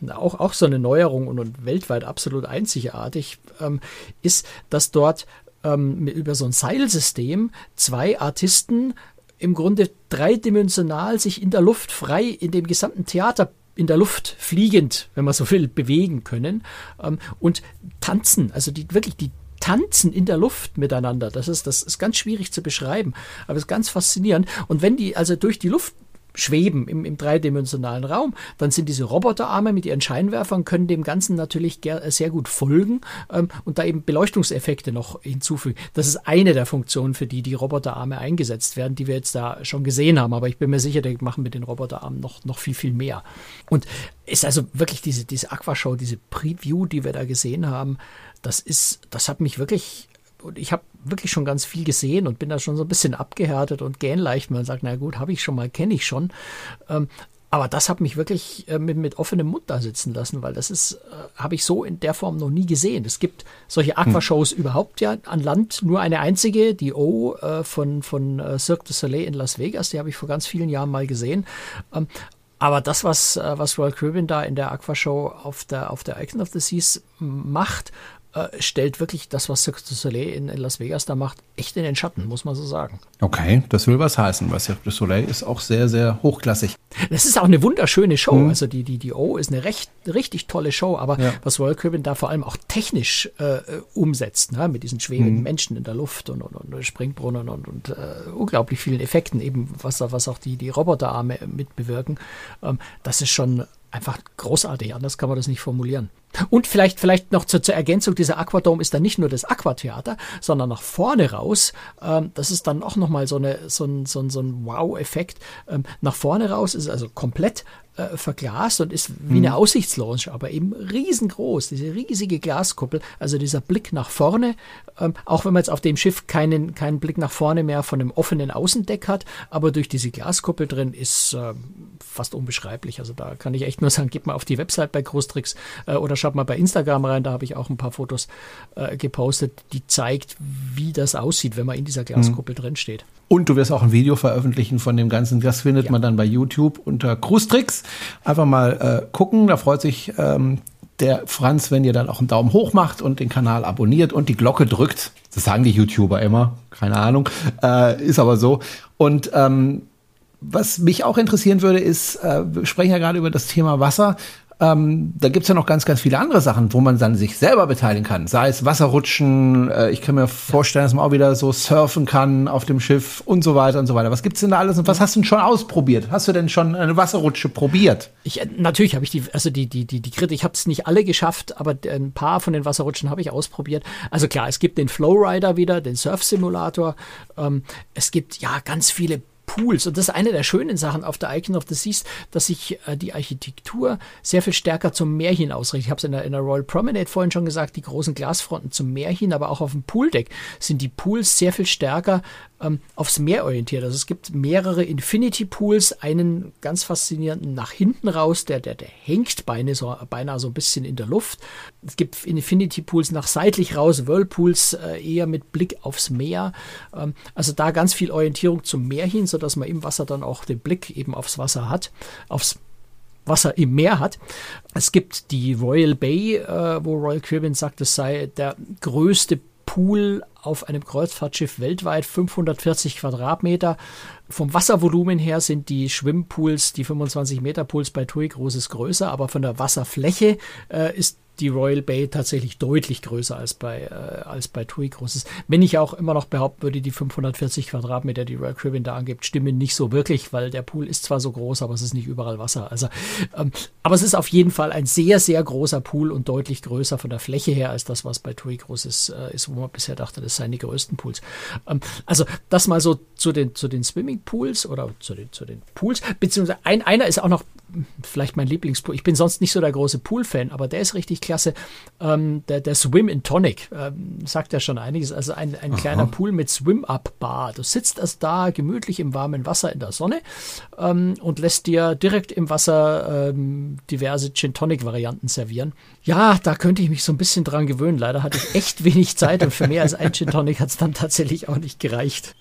auch, auch so eine Neuerung und, und weltweit absolut einzigartig, ähm, ist, dass dort ähm, über so ein Seilsystem zwei Artisten im Grunde dreidimensional sich in der Luft frei in dem gesamten Theater in der Luft fliegend, wenn man so will, bewegen können ähm, und tanzen. Also die wirklich die tanzen in der Luft miteinander. Das ist, das ist ganz schwierig zu beschreiben, aber es ist ganz faszinierend. Und wenn die also durch die Luft schweben im, im dreidimensionalen Raum, dann sind diese Roboterarme mit ihren Scheinwerfern, können dem Ganzen natürlich sehr gut folgen ähm, und da eben Beleuchtungseffekte noch hinzufügen. Das ist eine der Funktionen, für die die Roboterarme eingesetzt werden, die wir jetzt da schon gesehen haben. Aber ich bin mir sicher, die machen mit den Roboterarmen noch, noch viel, viel mehr. Und ist also wirklich diese, diese Aquashow, diese Preview, die wir da gesehen haben, das ist, das hat mich wirklich und ich habe wirklich schon ganz viel gesehen und bin da schon so ein bisschen abgehärtet und gähnleicht. Man sagt, na gut, habe ich schon mal, kenne ich schon. Ähm, aber das hat mich wirklich äh, mit, mit offenem Mund da sitzen lassen, weil das ist, äh, habe ich so in der Form noch nie gesehen. Es gibt solche Aquashows hm. überhaupt ja an Land nur eine einzige, die O äh, von, von äh, Cirque du Soleil in Las Vegas, die habe ich vor ganz vielen Jahren mal gesehen. Ähm, aber das, was, äh, was Royal Caribbean da in der Aquashow auf der, auf der Icon of the Seas macht, äh, stellt wirklich das, was Cirque du Soleil in, in, Las Vegas da macht, echt in den Schatten, muss man so sagen. Okay, das will was heißen, weil Cirque du Soleil ist auch sehr, sehr hochklassig. Das ist auch eine wunderschöne Show. Mhm. Also die, die, die O ist eine recht, richtig tolle Show, aber ja. was Royal Caribbean da vor allem auch technisch äh, umsetzt, ne? mit diesen schwebenden mhm. Menschen in der Luft und, und, und Springbrunnen und, und äh, unglaublich vielen Effekten, eben was, was auch die, die Roboterarme mitbewirken, ähm, das ist schon einfach großartig, anders kann man das nicht formulieren. Und vielleicht, vielleicht noch zur, zur Ergänzung, dieser Aquadome ist dann nicht nur das Aquatheater, sondern nach vorne raus, ähm, das ist dann auch nochmal so, eine, so ein, so ein, so ein Wow-Effekt. Ähm, nach vorne raus ist also komplett äh, verglast und ist wie eine mhm. Aussichtslounge, aber eben riesengroß, diese riesige Glaskuppel, also dieser Blick nach vorne, ähm, auch wenn man jetzt auf dem Schiff keinen, keinen Blick nach vorne mehr von einem offenen Außendeck hat, aber durch diese Glaskuppel drin ist äh, fast unbeschreiblich. Also da kann ich echt nur sagen, geht mal auf die Website bei Großtricks äh, oder schaut mal bei Instagram rein, da habe ich auch ein paar Fotos äh, gepostet, die zeigt, wie das aussieht, wenn man in dieser Glaskuppel mhm. drin steht. Und du wirst auch ein Video veröffentlichen von dem Ganzen. Das findet ja. man dann bei YouTube unter Cruistricks. Einfach mal äh, gucken. Da freut sich ähm, der Franz, wenn ihr dann auch einen Daumen hoch macht und den Kanal abonniert und die Glocke drückt. Das sagen die YouTuber immer. Keine Ahnung. Äh, ist aber so. Und ähm, was mich auch interessieren würde, ist, äh, wir sprechen ja gerade über das Thema Wasser. Ähm, da gibt's ja noch ganz, ganz viele andere Sachen, wo man dann sich selber beteiligen kann. Sei es Wasserrutschen, äh, ich kann mir vorstellen, dass man auch wieder so surfen kann auf dem Schiff und so weiter und so weiter. Was gibt's denn da alles und was hast du denn schon ausprobiert? Hast du denn schon eine Wasserrutsche probiert? Ich, äh, natürlich habe ich die, also die, die, die, die Krit, ich habe es nicht alle geschafft, aber ein paar von den Wasserrutschen habe ich ausprobiert. Also klar, es gibt den Flowrider wieder, den Surf-Simulator. Ähm, es gibt ja ganz viele Pools. Und das ist eine der schönen Sachen auf der Icon of the Seas, dass sich äh, die Architektur sehr viel stärker zum Meer hin ausrichtet. Ich habe es in, in der, Royal Promenade vorhin schon gesagt, die großen Glasfronten zum Meer hin, aber auch auf dem Pooldeck sind die Pools sehr viel stärker ähm, aufs Meer orientiert. Also es gibt mehrere Infinity Pools, einen ganz faszinierenden nach hinten raus, der, der, der hängt beinahe so, beinahe so ein bisschen in der Luft. Es gibt Infinity Pools nach seitlich raus, Whirlpools äh, eher mit Blick aufs Meer. Ähm, also da ganz viel Orientierung zum Meer hin, sodass man im Wasser dann auch den Blick eben aufs Wasser hat, aufs Wasser im Meer hat. Es gibt die Royal Bay, äh, wo Royal Caribbean sagt, es sei der größte Pool auf einem Kreuzfahrtschiff weltweit 540 Quadratmeter. Vom Wasservolumen her sind die Schwimmpools, die 25 Meter Pools bei TUI großes größer, aber von der Wasserfläche äh, ist die Royal Bay tatsächlich deutlich größer als bei, äh, als bei TUI Großes. Wenn ich auch immer noch behaupten würde, die 540 Quadratmeter, die Royal Caribbean da angibt, stimmen nicht so wirklich, weil der Pool ist zwar so groß, aber es ist nicht überall Wasser. Also, ähm, aber es ist auf jeden Fall ein sehr, sehr großer Pool und deutlich größer von der Fläche her als das, was bei TUI Großes äh, ist, wo man bisher dachte, das seien die größten Pools. Ähm, also das mal so zu den, zu den Swimmingpools oder zu den, zu den Pools, beziehungsweise ein, einer ist auch noch vielleicht mein Lieblingspool. Ich bin sonst nicht so der große Pool-Fan, aber der ist richtig klasse. Ähm, der, der Swim in Tonic ähm, sagt ja schon einiges. Also ein, ein kleiner Pool mit Swim-Up-Bar. Du sitzt erst da gemütlich im warmen Wasser in der Sonne ähm, und lässt dir direkt im Wasser ähm, diverse Gin-Tonic-Varianten servieren. Ja, da könnte ich mich so ein bisschen dran gewöhnen. Leider hatte ich echt wenig Zeit und für mehr als ein Gin-Tonic hat es dann tatsächlich auch nicht gereicht.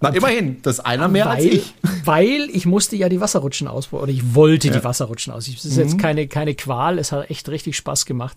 Na, immerhin, das ist einer mehr weil, als ich. Weil ich musste ja die Wasserrutschen ausprobieren, oder ich wollte Ja. die Wasserrutschen aus. Es ist jetzt keine, keine Qual, es hat echt richtig Spaß gemacht.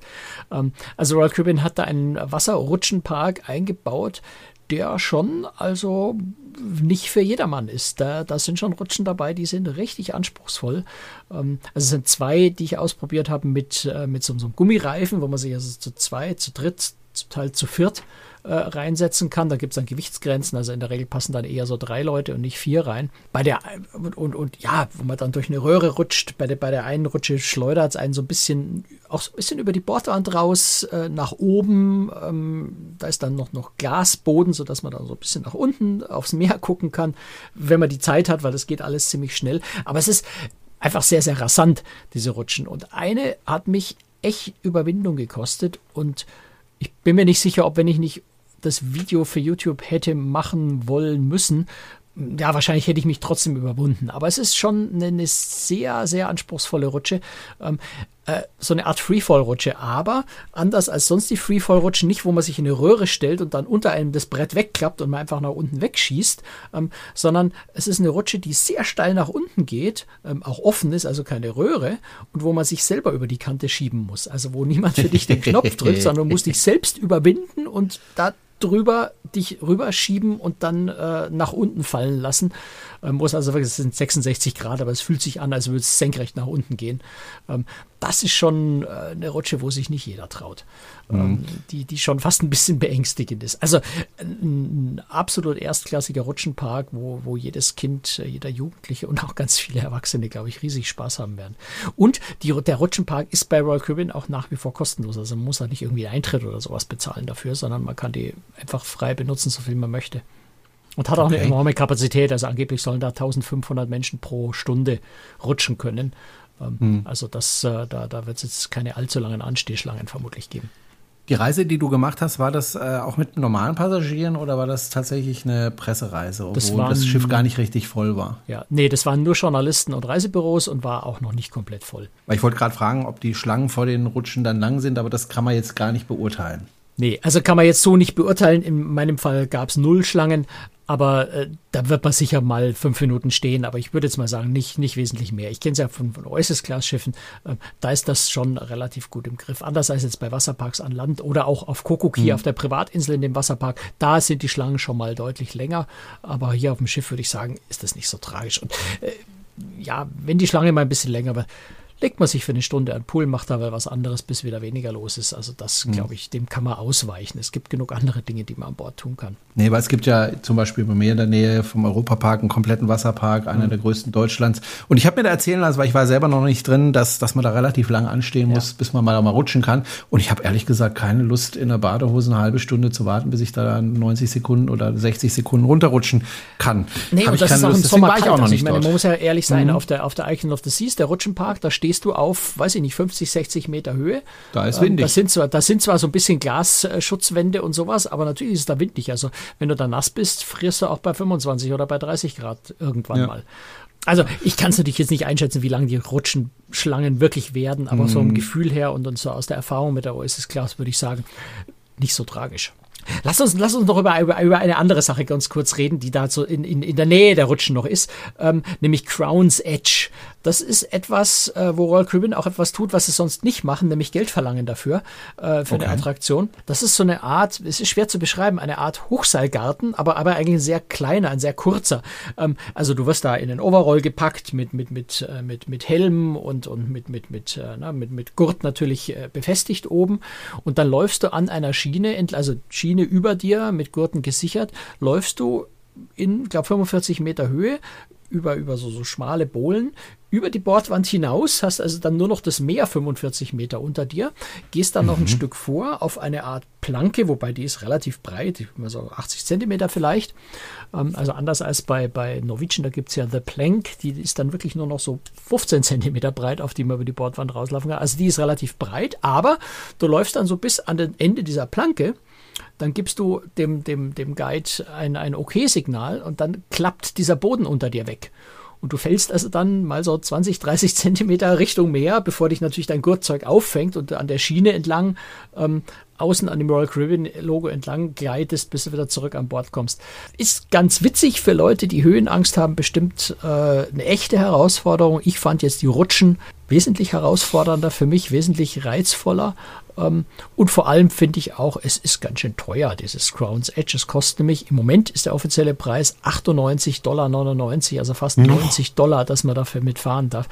Ähm, also Royal Caribbean hat da einen Wasserrutschenpark eingebaut, der schon also nicht für jedermann ist. Da, da sind schon Rutschen dabei, die sind richtig anspruchsvoll. Ähm, also es sind zwei, die ich ausprobiert habe mit, äh, mit so, so einem Gummireifen, wo man sich also zu zwei, zu dritt, zum Teil zu viert äh, reinsetzen kann. Da gibt es dann Gewichtsgrenzen. Also in der Regel passen dann eher so drei Leute und nicht vier rein. Bei der und, und, und ja, wo man dann durch eine Röhre rutscht, bei der, bei der einen Rutsche schleudert es einen so ein bisschen, auch so ein bisschen über die Bordwand raus, äh, nach oben. Ähm, da ist dann noch, noch Glasboden, sodass man dann so ein bisschen nach unten aufs Meer gucken kann, wenn man die Zeit hat, weil das geht alles ziemlich schnell. Aber es ist einfach sehr, sehr rasant, diese Rutschen. Und eine hat mich echt Überwindung gekostet und ich bin mir nicht sicher, ob wenn ich nicht das Video für YouTube hätte machen wollen müssen, ja, wahrscheinlich hätte ich mich trotzdem überwunden. Aber es ist schon eine, sehr, sehr anspruchsvolle Rutsche. Ähm, äh, so eine Art Freefall-Rutsche. Aber anders als sonst die Freefall-Rutschen, nicht wo man sich in eine Röhre stellt und dann unter einem das Brett wegklappt und man einfach nach unten wegschießt, ähm, sondern es ist eine Rutsche, die sehr steil nach unten geht, ähm, auch offen ist, also keine Röhre, und wo man sich selber über die Kante schieben muss. Also wo niemand für dich den Knopf drückt, sondern du musst dich selbst überwinden und da drüber dich rüberschieben und dann äh, nach unten fallen lassen. Ähm, muss also wirklich, es sind 66 Grad, aber es fühlt sich an, als würde es senkrecht nach unten gehen. Ähm, das ist schon äh, eine Rutsche, wo sich nicht jeder traut. Ähm, die, die schon fast ein bisschen beängstigend ist. Also ein, absolut erstklassiger Rutschenpark, wo, wo jedes Kind, äh, jeder Jugendliche und auch ganz viele Erwachsene, glaube ich, riesig Spaß haben werden. Und die, der Rutschenpark ist bei Royal Caribbean auch nach wie vor kostenlos. Also man muss da nicht irgendwie Eintritt oder sowas bezahlen dafür, sondern man kann die einfach frei benutzen, so viel man möchte. Und hat auch eine Okay. enorme Kapazität. Also angeblich sollen da 1500 Menschen pro Stunde rutschen können. Ähm, Also das, äh, da, da wird es jetzt keine allzu langen Anstehschlangen vermutlich geben. Die Reise, die du gemacht hast, war das äh, auch mit normalen Passagieren oder war das tatsächlich eine Pressereise, obwohl Das das, waren- Schiff gar nicht richtig voll war? Ja, nee, das waren nur Journalisten und Reisebüros und war auch noch nicht komplett voll. Weil ich wollte gerade fragen, ob die Schlangen vor den Rutschen dann lang sind, aber das kann man jetzt gar nicht beurteilen. Nee, also kann man jetzt so nicht beurteilen. In meinem Fall gab es null Schlangen, aber äh, da wird man sicher mal fünf Minuten stehen. Aber ich würde jetzt mal sagen, nicht, nicht wesentlich mehr. Ich kenne es ja von, von Oasis-Class-Schiffen. Äh, da ist das schon relativ gut im Griff. Anders als jetzt bei Wasserparks an Land oder auch auf Kokoki auf der Privatinsel in dem Wasserpark. Da sind die Schlangen schon mal deutlich länger. Aber hier auf dem Schiff würde ich sagen, ist das nicht so tragisch. Und äh, ja, wenn die Schlange mal ein bisschen länger wird, legt man sich für eine Stunde an den Pool, macht dabei was anderes, bis wieder weniger los ist. Also das, glaube ich, dem kann man ausweichen. Es gibt genug andere Dinge, die man an Bord tun kann. Nee, weil es gibt ja zum Beispiel bei mir in der Nähe vom Europapark einen kompletten Wasserpark, einer der größten Deutschlands. Und ich habe mir da erzählen lassen, weil ich war selber noch nicht drin, dass, dass man da relativ lange anstehen muss, bis man mal mal rutschen kann. Und ich habe ehrlich gesagt keine Lust, in der Badehose eine halbe Stunde zu warten, bis ich da 90 Sekunden oder 60 Sekunden runterrutschen kann. Nee, Hab und ich das ist auch im Lust. Deswegen Sommer war ich kalt. auch noch Also ich nicht meine, man muss ja ehrlich sein, auf, der, auf der Icon of the Seas, der Rutschenpark, da stehst du auf, weiß ich nicht, 50, 60 Meter Höhe. Da ist Ähm, windig. Das sind zwar, das sind zwar so ein bisschen Glasschutzwände und sowas, aber natürlich ist es da windig. Also wenn du da nass bist, frierst du auch bei 25 oder bei 30 Grad irgendwann Ja. mal. Also ich kann es natürlich jetzt nicht einschätzen, wie lange die Rutschenschlangen wirklich werden, aber Mhm. so im Gefühl her und, und so aus der Erfahrung mit der Oasis Class würde ich sagen, nicht so tragisch. Lass uns, lass uns noch über, über, über eine andere Sache ganz kurz reden, die da so in, in, in der Nähe der Rutschen noch ist, ähm, nämlich Crown's Edge. Das ist etwas, äh, wo Royal Caribbean auch etwas tut, was es sonst nicht machen, nämlich Geld verlangen dafür, äh, für okay. eine Attraktion. Das ist so eine Art, es ist schwer zu beschreiben, eine Art Hochseilgarten, aber, aber eigentlich ein sehr kleiner, ein sehr kurzer. Ähm, also du wirst da in den Overall gepackt mit, mit, mit, äh, mit, mit Helm und, und mit, mit, mit, äh, na, mit, mit Gurt natürlich äh, befestigt oben. Und dann läufst du an einer Schiene, also Schiene über dir, mit Gurten gesichert, läufst du in, glaube 45 Meter Höhe über, über so, so schmale Bohlen über die Bordwand hinaus, hast also dann nur noch das Meer 45 Meter unter dir, gehst dann mhm. noch ein mhm. Stück vor auf eine Art Planke, wobei die ist relativ breit, so 80 Zentimeter vielleicht. Ähm, also anders als bei, bei Norwegian, da gibt es ja The Plank, die ist dann wirklich nur noch so 15 Zentimeter breit, auf die man über die Bordwand rauslaufen kann. Also die ist relativ breit, aber du läufst dann so bis an den Ende dieser Planke dann gibst du dem, dem, dem Guide ein, ein Okay-Signal und dann klappt dieser Boden unter dir weg. Und du fällst also dann mal so 20, 30 *laughs* Zentimeter Richtung Meer, bevor dich natürlich dein Gurtzeug auffängt und an der Schiene entlang, ähm, außen an dem Royal Caribbean Logo entlang gleitest, bis du wieder zurück an Bord kommst. Ist ganz witzig für Leute, die Höhenangst haben, bestimmt äh, eine echte Herausforderung. Ich fand jetzt die Rutschen wesentlich herausfordernder für mich, wesentlich reizvoller. Ähm, und vor allem finde ich auch, es ist ganz schön teuer, dieses Crown's Edge. Es kostet nämlich, im Moment ist der offizielle Preis 98,99 Dollar, also fast 90 Dollar, dass man dafür mitfahren darf.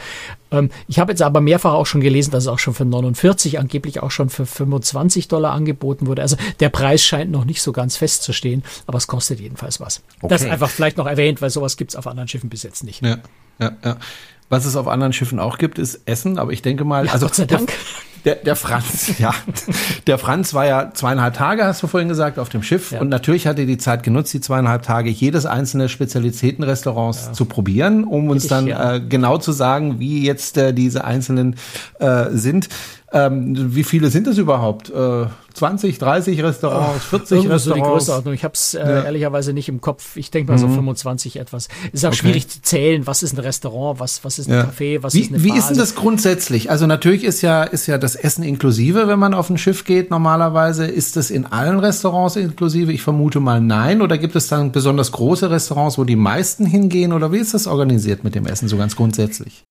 Ähm, ich habe jetzt aber mehrfach auch schon gelesen, dass es auch schon für 49, angeblich auch schon für 25 Dollar angeboten wurde. Also der Preis scheint noch nicht so ganz festzustehen, aber es kostet jedenfalls was. Okay. Das einfach vielleicht noch erwähnt, weil sowas gibt es auf anderen Schiffen bis jetzt nicht. Ja, ja, ja. Was es auf anderen Schiffen auch gibt, ist Essen, aber ich denke mal, ja, also Gott sei Dank. Der, der Franz, *laughs* ja, der Franz war ja zweieinhalb Tage, hast du vorhin gesagt, auf dem Schiff ja. und natürlich hat er die Zeit genutzt, die zweieinhalb Tage jedes einzelne Spezialitätenrestaurants ja. zu probieren, um uns ich, dann ja. äh, genau zu sagen, wie jetzt äh, diese einzelnen äh, sind. Ähm, wie viele sind es überhaupt? Äh, 20, 30 Restaurants, 40 Restaurants? So die Größenordnung. Ich habe es äh, ja. ehrlicherweise nicht im Kopf. Ich denke mal so 25 mhm. etwas. Ist auch okay. schwierig zu zählen. Was ist ein Restaurant? Was, was ist ein ja. Café? Was wie, ist eine Wie ist denn das grundsätzlich? Also natürlich ist ja, ist ja das Essen inklusive, wenn man auf ein Schiff geht normalerweise. Ist das in allen Restaurants inklusive? Ich vermute mal nein. Oder gibt es dann besonders große Restaurants, wo die meisten hingehen? Oder wie ist das organisiert mit dem Essen so ganz grundsätzlich?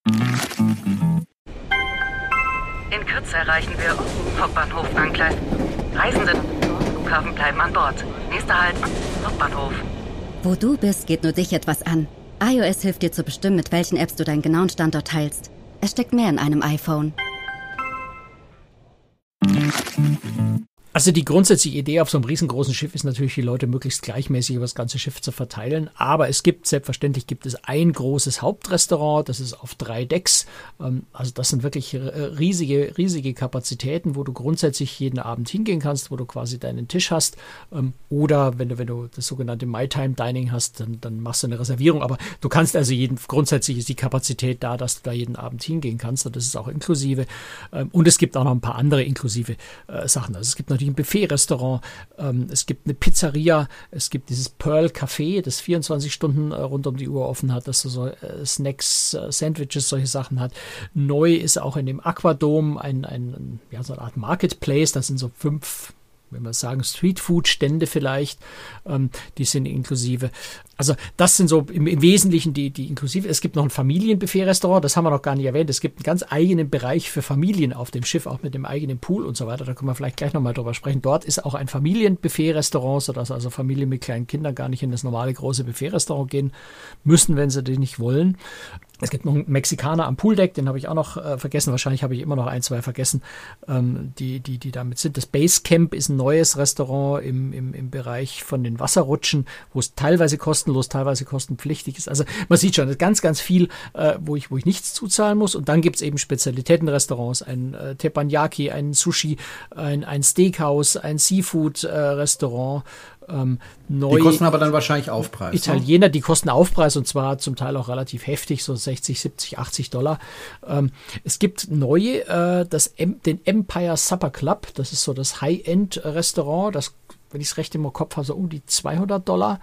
Kürze erreichen wir Hauptbahnhof Angleis. Reisende Flughafen bleiben an Bord. Nächster Halt, Hauptbahnhof. Wo du bist, geht nur dich etwas an. iOS hilft dir zu bestimmen, mit welchen Apps du deinen genauen Standort teilst. Es steckt mehr in einem iPhone. Also die grundsätzliche Idee auf so einem riesengroßen Schiff ist natürlich, die Leute möglichst gleichmäßig über das ganze Schiff zu verteilen. Aber es gibt, selbstverständlich gibt es ein großes Hauptrestaurant, das ist auf drei Decks. Ähm, also das sind wirklich riesige, riesige Kapazitäten, wo du grundsätzlich jeden Abend hingehen kannst, wo du quasi deinen Tisch hast. Ähm, oder wenn du, wenn du das sogenannte My Time Dining hast, dann, dann machst du eine Reservierung. Aber du kannst also jeden, grundsätzlich ist die Kapazität da, dass du da jeden Abend hingehen kannst. Und das ist auch inklusive. Ähm, und es gibt auch noch ein paar andere inklusive äh, Sachen. Also es gibt natürlich natürlich ein Buffet-Restaurant, ähm, es gibt eine Pizzeria, es gibt dieses Pearl Café, das 24 Stunden äh, rund um die Uhr offen hat, das so äh, Snacks, äh, Sandwiches, solche Sachen hat. Neu ist auch in dem Aquadom ein, ein, ja, so eine Art Marketplace, das sind so fünf wenn wir sagen, Streetfood-Stände vielleicht, ähm, die sind inklusive. Also das sind so im, im, Wesentlichen die, die inklusive. Es gibt noch ein Familienbuffet-Restaurant, das haben wir noch gar nicht erwähnt. Es gibt einen ganz eigenen Bereich für Familien auf dem Schiff, auch mit dem eigenen Pool und so weiter. Da können wir vielleicht gleich nochmal drüber sprechen. Dort ist auch ein Familienbuffet-Restaurant, sodass also Familien mit kleinen Kindern gar nicht in das normale große Buffet-Restaurant gehen müssen, wenn sie das nicht wollen. Es gibt noch einen Mexikaner am Pooldeck, den habe ich auch noch äh, vergessen. Wahrscheinlich habe ich immer noch ein, zwei vergessen, ähm, die, die, die damit sind. Das Basecamp ist ein neues Restaurant im, im, im Bereich von den Wasserrutschen, wo es teilweise kostenlos, teilweise kostenpflichtig ist. Also man sieht schon, ganz, ganz viel, äh, wo, ich, wo ich nichts zuzahlen muss. Und dann gibt es eben Spezialitätenrestaurants, ein äh, Teppanyaki, ein Sushi, ein, ein Steakhouse, ein Seafood-Restaurant. Ähm, die kosten aber dann wahrscheinlich Aufpreis. Ne? Italiener, ne? die kosten Aufpreis und zwar zum Teil auch relativ heftig, so 60, 70, 80 Dollar. Ähm, es gibt neue, äh, das M, den Empire Supper Club, das ist so das High-End-Restaurant, das, wenn ich es recht im Kopf habe, so um die 200 Dollar.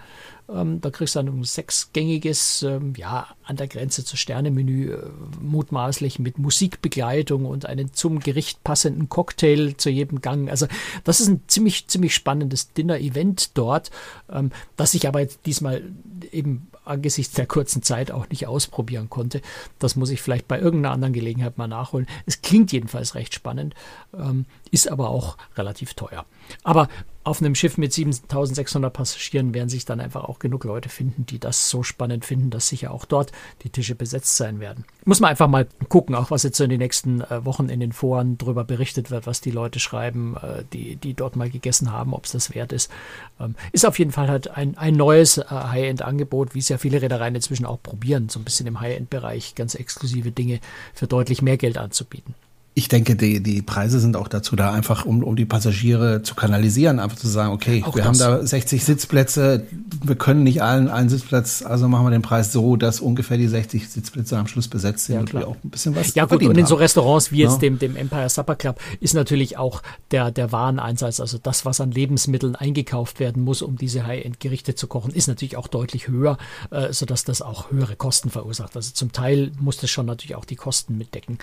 Ähm, da kriegst du dann ein sechsgängiges, ähm, ja, an der Grenze zu Sternemenü, äh, mutmaßlich mit Musikbegleitung und einen zum Gericht passenden Cocktail zu jedem Gang. Also das ist ein ziemlich, ziemlich spannendes Dinner-Event dort, ähm, das ich aber diesmal eben angesichts der kurzen Zeit auch nicht ausprobieren konnte. Das muss ich vielleicht bei irgendeiner anderen Gelegenheit mal nachholen. Es klingt jedenfalls recht spannend, ähm, ist aber auch relativ teuer. Aber auf einem Schiff mit 7600 Passagieren werden sich dann einfach auch genug Leute finden, die das so spannend finden, dass sicher auch dort die Tische besetzt sein werden. Muss man einfach mal gucken, auch was jetzt so in den nächsten äh, Wochen in den Foren darüber berichtet wird, was die Leute schreiben, äh, die, die dort mal gegessen haben, ob es das wert ist. Ähm, ist auf jeden Fall halt ein, ein neues äh, High-End-Angebot, wie es ja viele Reedereien inzwischen auch probieren, so ein bisschen im High-End-Bereich ganz exklusive Dinge für deutlich mehr Geld anzubieten. Ich denke, die, die Preise sind auch dazu da, einfach um, um die Passagiere zu kanalisieren, einfach zu sagen, okay, auch wir das. haben da 60 Sitzplätze, wir können nicht allen einen Sitzplatz, also machen wir den Preis so, dass ungefähr die 60 Sitzplätze am Schluss besetzt sind ja, und wir auch ein bisschen was Ja gut, und in so Restaurants wie jetzt ja. dem, dem Empire Supper Club ist natürlich auch der, der Wareneinsatz, also das, was an Lebensmitteln eingekauft werden muss, um diese High-End-Gerichte zu kochen, ist natürlich auch deutlich höher, äh, sodass das auch höhere Kosten verursacht. Also zum Teil muss das schon natürlich auch die Kosten mitdecken.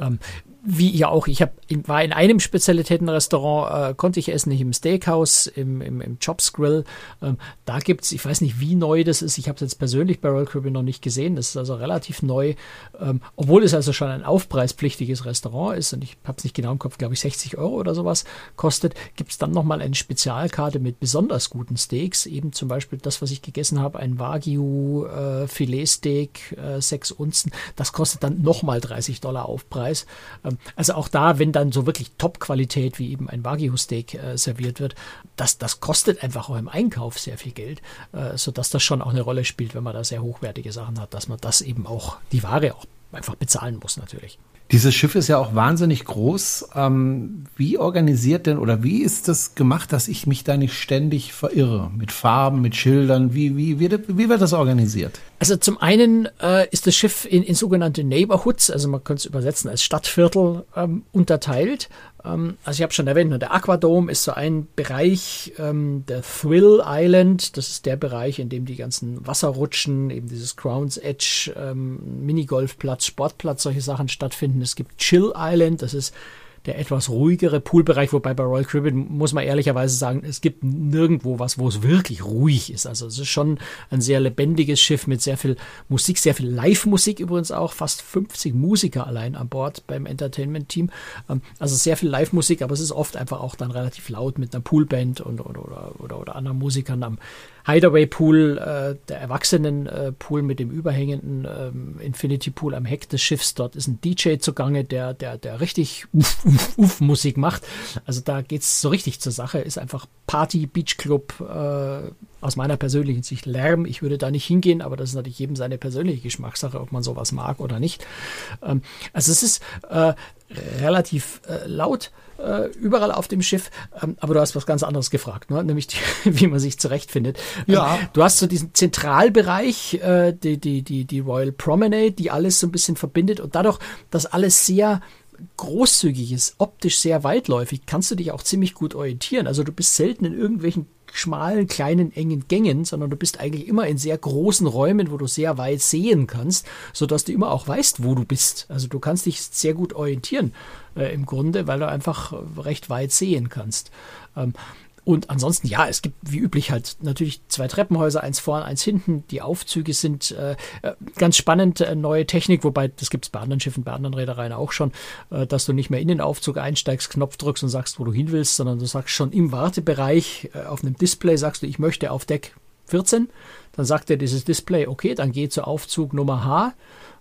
Ähm, wie ihr auch, ich hab, war in einem Spezialitätenrestaurant, äh, konnte ich essen, nicht im Steakhouse, im, im, im Chops Grill. Ähm, da gibt's, ich weiß nicht, wie neu das ist. Ich habe es jetzt persönlich bei Royal Caribbean noch nicht gesehen. Das ist also relativ neu, ähm, obwohl es also schon ein aufpreispflichtiges Restaurant ist und ich habe es nicht genau im Kopf, glaube ich, 60 Euro oder sowas kostet. Gibt's dann nochmal eine Spezialkarte mit besonders guten Steaks, eben zum Beispiel das, was ich gegessen habe, ein Wagyu äh, Filetsteak, äh, 6 Unzen. Das kostet dann nochmal 30 Dollar Aufpreis. Ähm, also auch da, wenn dann so wirklich Top-Qualität wie eben ein Wagyu-Steak äh, serviert wird, das, das kostet einfach auch im Einkauf sehr viel Geld, äh, sodass das schon auch eine Rolle spielt, wenn man da sehr hochwertige Sachen hat, dass man das eben auch, die Ware auch einfach bezahlen muss natürlich. Dieses Schiff ist ja auch wahnsinnig groß. Ähm, wie organisiert denn oder wie ist das gemacht, dass ich mich da nicht ständig verirre? Mit Farben, mit Schildern? Wie, wie, wie, wie wird das organisiert? Also zum einen äh, ist das Schiff in, in sogenannte Neighborhoods, also man könnte es übersetzen als Stadtviertel, ähm, unterteilt. Ähm, also ich habe schon erwähnt, ne, der Aquadome ist so ein Bereich, ähm, der Thrill Island, das ist der Bereich, in dem die ganzen Wasserrutschen, eben dieses Crowns Edge, ähm, Minigolfplatz, Sportplatz, solche Sachen stattfinden. Es gibt Chill Island, das ist der etwas ruhigere Poolbereich, wobei bei Royal Caribbean muss man ehrlicherweise sagen, es gibt nirgendwo was, wo es wirklich ruhig ist. Also es ist schon ein sehr lebendiges Schiff mit sehr viel Musik, sehr viel Live-Musik übrigens auch, fast 50 Musiker allein an Bord beim Entertainment-Team. Ähm, also sehr viel Live-Musik, aber es ist oft einfach auch dann relativ laut mit einer Poolband und, oder, oder, oder, oder anderen Musikern am, Hideaway Pool, äh, der Erwachsenen-Pool mit dem überhängenden ähm, Infinity Pool am Heck des Schiffs. Dort ist ein DJ zugange, der, der, der richtig uff, uff Musik macht. Also da geht's so richtig zur Sache. Ist einfach Party, Beachclub, äh, aus meiner persönlichen Sicht Lärm. Ich würde da nicht hingehen, aber das ist natürlich jedem seine persönliche Geschmackssache, ob man sowas mag oder nicht. Ähm, also es ist äh, relativ äh, laut äh, überall auf dem Schiff. Ähm, aber du hast was ganz anderes gefragt, ne? nämlich die, *laughs* wie man sich zurechtfindet. Ähm, ja. Ähm, du hast so diesen Zentralbereich, äh, die, die, die, die Royal Promenade, die alles so ein bisschen verbindet und dadurch, dass alles sehr großzügig ist, optisch sehr weitläufig, kannst du dich auch ziemlich gut orientieren. Also du bist selten in irgendwelchen schmalen, kleinen, engen Gängen, sondern du bist eigentlich immer in sehr großen Räumen, wo du sehr weit sehen kannst, sodass du immer auch weißt, wo du bist. Also du kannst dich sehr gut orientieren äh, im Grunde, weil du einfach recht weit sehen kannst. Ähm, und ansonsten, ja, es gibt wie üblich halt natürlich zwei Treppenhäuser, eins vorne, eins hinten. Die Aufzüge sind äh, äh ganz spannend, äh, neue Technik, wobei das gibt es bei anderen Schiffen, bei anderen Reedereien auch schon, äh, dass du nicht mehr in den Aufzug einsteigst, Knopf drückst und sagst, wo du hin willst, sondern du sagst schon im Wartebereich äh, auf einem Display, sagst du, ich möchte auf Deck 14. Dann sagt er dieses Display, okay, dann geh zu Aufzug Nummer H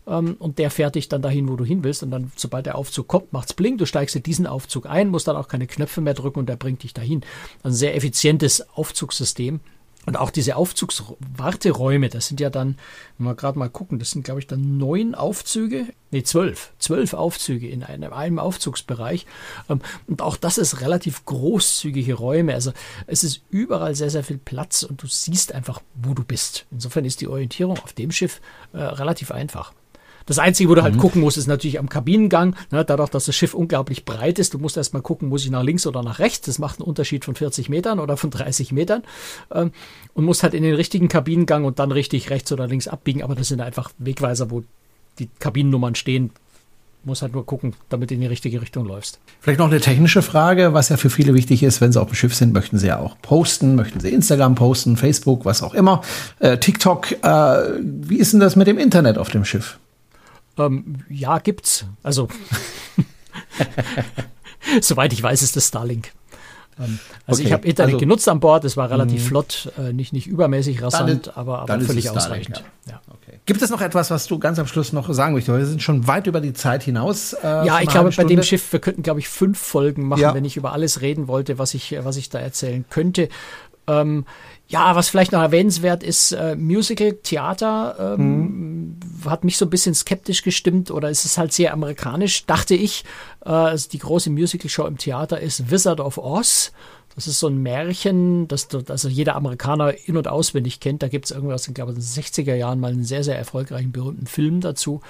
ähm, und der fährt dich dann dahin, wo du hin willst. Und dann, sobald der Aufzug kommt, macht's bling, du steigst in diesen Aufzug ein, musst dann auch keine Knöpfe mehr drücken und der bringt dich dahin. Ein sehr effizientes Aufzugssystem. Und auch diese Aufzugswarteräume, das sind ja dann, wenn wir gerade mal gucken, das sind, glaube ich, dann neun Aufzüge, nee, zwölf, zwölf Aufzüge in einem, einem Aufzugsbereich. Ähm, und auch das ist relativ großzügige Räume. Also es ist überall sehr, sehr viel Platz und du siehst einfach, wo du bist. Insofern ist die Orientierung auf dem Schiff äh, relativ einfach. Das Einzige, wo du halt gucken musst, ist natürlich am Kabinengang. Ne, dadurch, dass das Schiff unglaublich breit ist, du musst erstmal gucken, muss ich nach links oder nach rechts. Das macht einen Unterschied von 40 Metern oder von 30 Metern. Ähm, und musst halt in den richtigen Kabinengang und dann richtig rechts oder links abbiegen. Aber das sind einfach Wegweiser, wo die Kabinennummern stehen. Muss halt nur gucken, damit du in die richtige Richtung läufst. Vielleicht noch eine technische Frage, was ja für viele wichtig ist, wenn sie auf dem Schiff sind, möchten sie ja auch posten, möchten sie Instagram posten, Facebook, was auch immer, äh, TikTok. Äh, wie ist denn das mit dem Internet auf dem Schiff? Ähm, ja, gibt's. Also, *laughs* soweit ich weiß, ist das Starlink. Ähm, also Okay, ich habe Internet also- genutzt an Bord, es war relativ flott, äh, nicht, nicht übermäßig rasant, ist- aber, aber dann völlig Starlink, ausreichend. Ja. Okay. Gibt es noch etwas, was du ganz am Schluss noch sagen möchtest? Wir sind schon weit über die Zeit hinaus. Äh, Ja, ich glaube, bei dem Schiff, wir könnten, glaube ich, fünf Folgen machen, Ja. wenn ich über alles reden wollte, was ich, was ich da erzählen könnte. Ähm, ja, was vielleicht noch erwähnenswert ist, äh, Musical, Theater, ähm, hat mich so ein bisschen skeptisch gestimmt oder ist es halt sehr amerikanisch, dachte ich. Äh, also die große Musical-Show im Theater ist Wizard of Oz. Das ist so ein Märchen, das also jeder Amerikaner in- und auswendig kennt. Da gibt es irgendwas, ich glaube, in den 60er Jahren mal einen sehr, sehr erfolgreichen, berühmten Film dazu.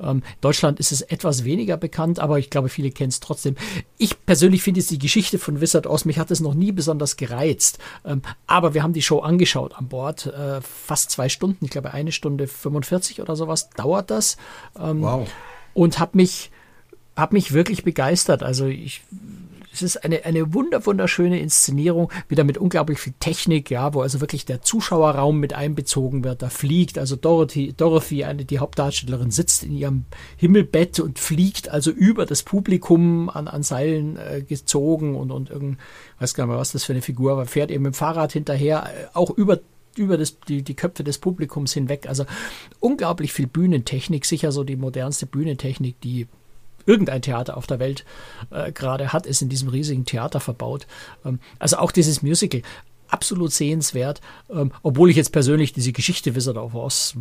Ähm, in Deutschland ist es etwas weniger bekannt, aber ich glaube, viele kennen es trotzdem. Ich persönlich finde jetzt die Geschichte von Wizard Oz, mich hat es noch nie besonders gereizt. Ähm, aber wir haben die Show angeschaut an Bord. Äh, fast zwei Stunden, ich glaube, eine Stunde 45 oder sowas dauert das. Ähm, Wow. und habe mich, hab mich wirklich begeistert. Also ich, es ist eine, eine wunder, wunderschöne Inszenierung, wieder mit unglaublich viel Technik, ja, wo also wirklich der Zuschauerraum mit einbezogen wird. Da fliegt also Dorothy, Dorothy eine, die Hauptdarstellerin, sitzt in ihrem Himmelbett und fliegt also über das Publikum an, an Seilen äh, gezogen und, und irgend, weiß gar nicht mehr, was das für eine Figur war, fährt eben mit dem Fahrrad hinterher, äh, auch über über das, die, die Köpfe des Publikums hinweg. Also unglaublich viel Bühnentechnik, sicher so die modernste Bühnentechnik, die irgendein Theater auf der Welt äh, gerade hat, ist in diesem riesigen Theater verbaut. Ähm, also auch dieses Musical, absolut sehenswert, ähm, obwohl ich jetzt persönlich diese Geschichte Wizard of Oz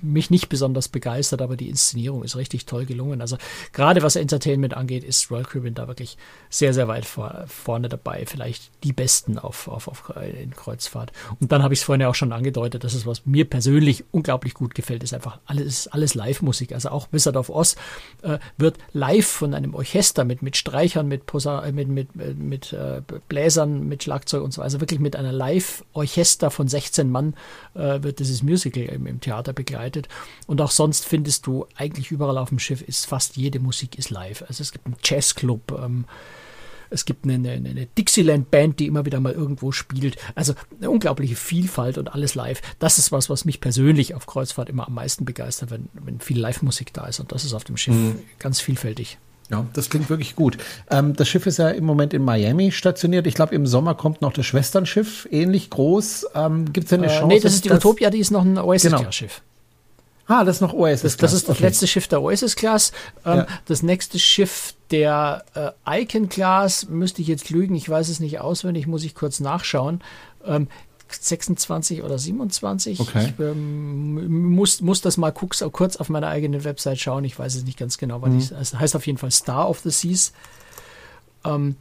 mich nicht besonders begeistert, aber die Inszenierung ist richtig toll gelungen. Also gerade was Entertainment angeht, ist Royal Caribbean da wirklich sehr, sehr weit vor, vorne dabei. Vielleicht die Besten auf, auf, auf in Kreuzfahrt. Und dann habe ich es vorhin ja auch schon angedeutet, das ist was mir persönlich unglaublich gut gefällt, ist einfach alles, alles Live-Musik. Also auch Wizard of Oz äh, wird live von einem Orchester mit, mit Streichern, mit, Posa äh, mit, mit, mit, mit äh, Bläsern, mit Schlagzeug und so weiter, also wirklich mit einer Live-Orchester von 16 Mann äh, wird dieses Musical im, im Theater begleitet. Und auch sonst findest du eigentlich überall auf dem Schiff ist fast jede Musik ist live. Also es gibt einen Jazzclub, ähm, es gibt eine, eine, eine Dixieland-Band, die immer wieder mal irgendwo spielt. Also eine unglaubliche Vielfalt und alles live. Das ist was, was mich persönlich auf Kreuzfahrt immer am meisten begeistert, wenn, wenn viel Live-Musik da ist. Und das ist auf dem Schiff ganz vielfältig. Ja, das klingt wirklich gut. Ähm, das Schiff ist ja im Moment in Miami stationiert. Ich glaube, im Sommer kommt noch das Schwesternschiff, ähnlich groß. Ähm, Gibt es denn eine Äh, Chance? nee, das ist die Utopia, die ist noch ein Genau. Ah, das ist noch Oasis. Das, das ist das Okay. letzte Schiff der Oasis Class. Ähm, Ja. Das nächste Schiff der äh, Icon Class müsste ich jetzt lügen, ich weiß es nicht auswendig, muss ich kurz nachschauen. Ähm, 26 oder 27. Okay. Ich ähm, muss, muss das mal kurz, kurz auf meiner eigenen Website schauen. Ich weiß es nicht ganz genau, Mhm. wann ich es heißt auf jeden Fall Star of the Seas. Ähm,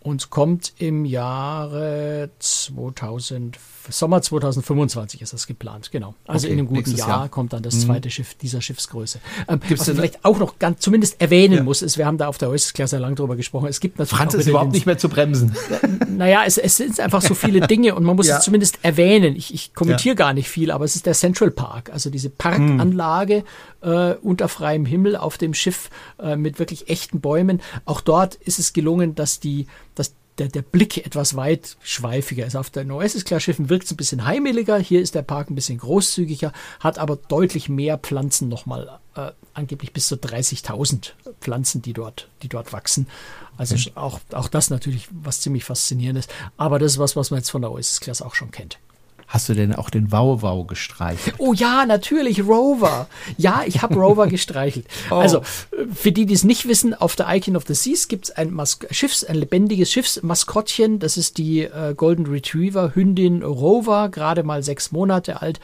und kommt im Jahre 2000, Sommer 2025 ist das geplant, genau. Also Okay, in einem guten Jahr, Jahr. Mhm. kommt dann das zweite Schiff dieser Schiffsgröße. Ähm, Gibt's was man vielleicht auch noch ganz zumindest erwähnen Ja. muss, ist, wir haben da auf der Oasis-Klasse lang drüber gesprochen, es gibt natürlich Franz ist überhaupt nicht mehr zu bremsen. naja, es, es sind einfach so viele Dinge und man muss *laughs* Ja. es zumindest erwähnen. Ich, ich kommentiere gar nicht viel, aber es ist der Central Park, also diese Parkanlage äh, unter freiem Himmel auf dem Schiff äh, mit wirklich echten Bäumen. Auch dort ist es gelungen, dass die, dass der, der Blick etwas weitschweifiger ist. Auf den Oasis-Class-Schiffen wirkt es ein bisschen heimeliger, hier ist der Park ein bisschen großzügiger, hat aber deutlich mehr Pflanzen nochmal, äh, angeblich bis zu 30.000 Pflanzen, die dort, die dort wachsen. Also auch, auch das natürlich was ziemlich faszinierendes. Aber das ist was, was man jetzt von der Oasis-Class auch schon kennt. Hast du denn auch den Wow-Wow gestreichelt? Oh ja, natürlich, Rover. Ja, ich habe Rover gestreichelt. *laughs* Oh. Also, für die, die es nicht wissen, auf der Icon of the Seas gibt es ein, Mas Schiffs-, ein lebendiges Schiffsmaskottchen. Das ist die äh, Golden Retriever Hündin Rover, gerade mal sechs Monate alt.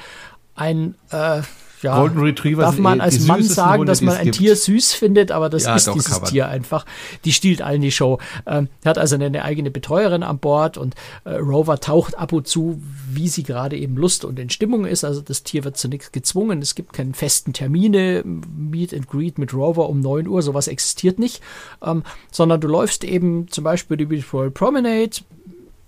Ein, äh, ja, Golden Retriever darf man eh als Mann sagen, Hunde, dass man ein. Tier süß findet, aber das Ja, ist doch, dieses. Tier einfach. Die stiehlt allen die Show. Ähm, er hat also eine, eigene Betreuerin an Bord und äh, Rover taucht ab und zu, wie sie gerade eben Lust und in Stimmung ist. Also das Tier wird zu nichts gezwungen. Es gibt keine festen Termine, Meet and Greet mit Rover um 9 Uhr, sowas existiert nicht, ähm, sondern du läufst eben zum Beispiel die Beach Promenade,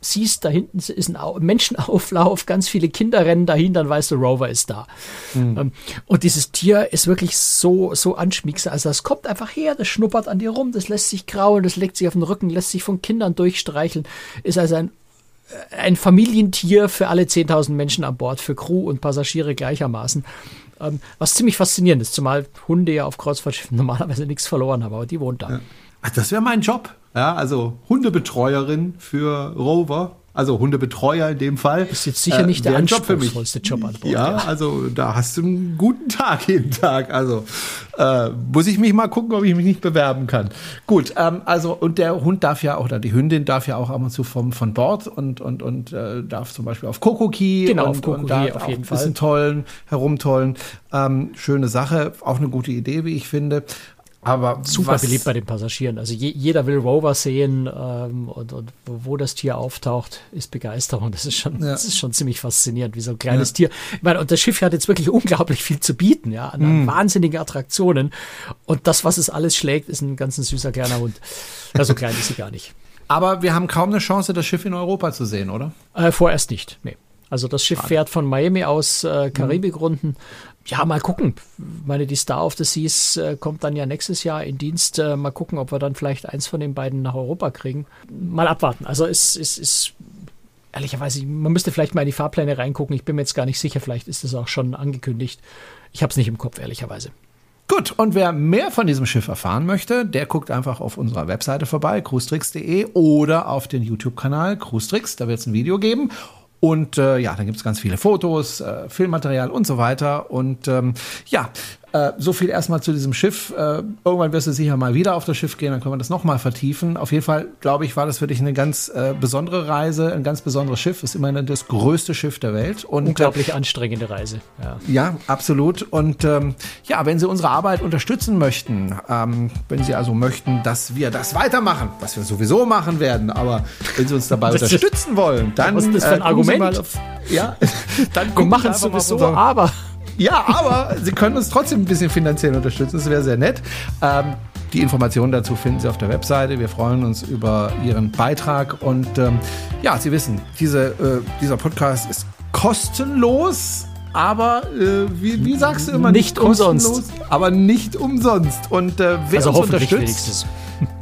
siehst, da hinten ist ein Au- Menschenauflauf, *laughs* ganz viele Kinder rennen dahin, dann weißt du, Rover ist da. Ähm, und dieses Tier ist wirklich so, so anschmiegsam. Also das kommt einfach her, das schnuppert an dir rum, das lässt sich kraulen, das legt sich auf den Rücken, lässt sich von Kindern durchstreicheln, ist also ein äh, ein Familientier für alle 10.000 Menschen an Bord, für Crew und Passagiere gleichermaßen. Ähm, was ziemlich faszinierend ist, zumal Hunde ja auf Kreuzfahrtschiffen *laughs* normalerweise nichts verloren haben, aber die wohnt da. Ach, das wäre mein Job. Ja, also Hundebetreuerin für Rover. Also Hundebetreuer in dem Fall. Ist jetzt sicher nicht der wär ein Job für mich. anspruchsvollste Job an Bord. Ja, also da hast du einen guten Tag jeden Tag. Also äh, muss ich mich mal gucken, ob ich mich nicht bewerben kann. Gut, ähm, also und der Hund darf ja auch, oder die Hündin darf ja auch ab und zu vom, von Bord und, und, und äh, darf zum Beispiel auf Kokoki Genau, und, auf Kokoki und darf auf jeden ein bisschen Fall. tollen, herumtollen. Ähm, schöne Sache, auch eine gute Idee, wie ich finde. Aber super beliebt bei den Passagieren. Also je, jeder will Rover sehen ähm, und, und wo das Tier auftaucht, ist Begeisterung. Das ist schon, Ja. das ist schon ziemlich faszinierend, wie so ein kleines Tier. Ich meine, und das Schiff hat jetzt wirklich unglaublich viel zu bieten, ja, an, Mhm. wahnsinnigen Attraktionen. Und das, was es alles schlägt, ist ein ganz ein süßer kleiner Hund. Ja, so klein ist sie gar nicht. Aber wir haben kaum eine Chance, das Schiff in Europa zu sehen, oder? Äh, vorerst nicht. Nee. Also das Schiff fährt von Miami aus äh, Karibikrunden. Ja, mal gucken. Ich meine, die Star of the Seas äh, kommt dann ja nächstes Jahr in Dienst. Äh, mal gucken, ob wir dann vielleicht eins von den beiden nach Europa kriegen. Mal abwarten. Also es ist, ist ehrlicherweise, man müsste vielleicht mal in die Fahrpläne reingucken. Ich bin mir jetzt gar nicht sicher. Vielleicht ist es auch schon angekündigt. Ich habe es nicht im Kopf, ehrlicherweise. Gut, und wer mehr von diesem Schiff erfahren möchte, der guckt einfach auf unserer Webseite vorbei, cruestricks.de oder auf den YouTube-Kanal Cruestricks, da wird es ein Video geben. Und äh, ja, da gibt es ganz viele Fotos, äh, Filmmaterial und so weiter. Und ähm, ja, äh, so viel erstmal zu diesem Schiff. Äh, irgendwann wirst du sicher mal wieder auf das Schiff gehen, dann können wir das nochmal vertiefen. Auf jeden Fall, glaube ich, war das für dich eine ganz äh, besondere Reise, ein ganz besonderes Schiff. Ist immerhin das größte Schiff der Welt. Und, äh, Unglaublich anstrengende Reise. Ja. ja, absolut. Und ähm, ja, wenn Sie unsere Arbeit unterstützen möchten, ähm, wenn Sie also möchten, dass wir das weitermachen, was wir sowieso machen werden, aber wenn Sie uns dabei *laughs* unterstützen wollen, dann Was ist das für ein äh, Sie Argument? Auf, ja, *laughs* dann Sie machen auf sowieso, aber ja, aber Sie können uns trotzdem ein bisschen finanziell unterstützen. Das wäre sehr nett. Ähm, die Informationen dazu finden Sie auf der Webseite. Wir freuen uns über Ihren Beitrag. Und ähm, ja, Sie wissen, diese, äh, dieser Podcast ist kostenlos. Aber äh, wie, wie sagst du immer? Nicht umsonst. Aber nicht umsonst. Und äh, wer also uns unterstützt, wenigstens.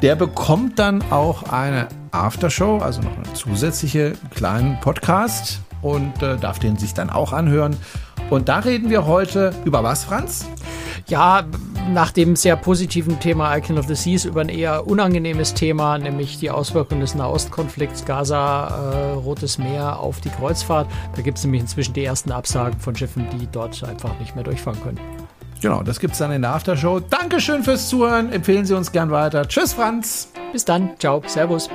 der bekommt dann auch eine Aftershow, also noch einen zusätzliche kleinen Podcast und äh, darf den sich dann auch anhören. Und da reden wir heute über was, Franz? Ja, nach dem sehr positiven Thema Icon of the Seas über ein eher unangenehmes Thema, nämlich die Auswirkungen des Nahostkonflikts Gaza, äh, Rotes Meer auf die Kreuzfahrt. Da gibt es nämlich inzwischen die ersten Absagen von Schiffen, die dort einfach nicht mehr durchfahren können. Genau, das gibt's dann in der Aftershow. Dankeschön fürs Zuhören. Empfehlen Sie uns gern weiter. Tschüss, Franz. Bis dann, ciao, servus.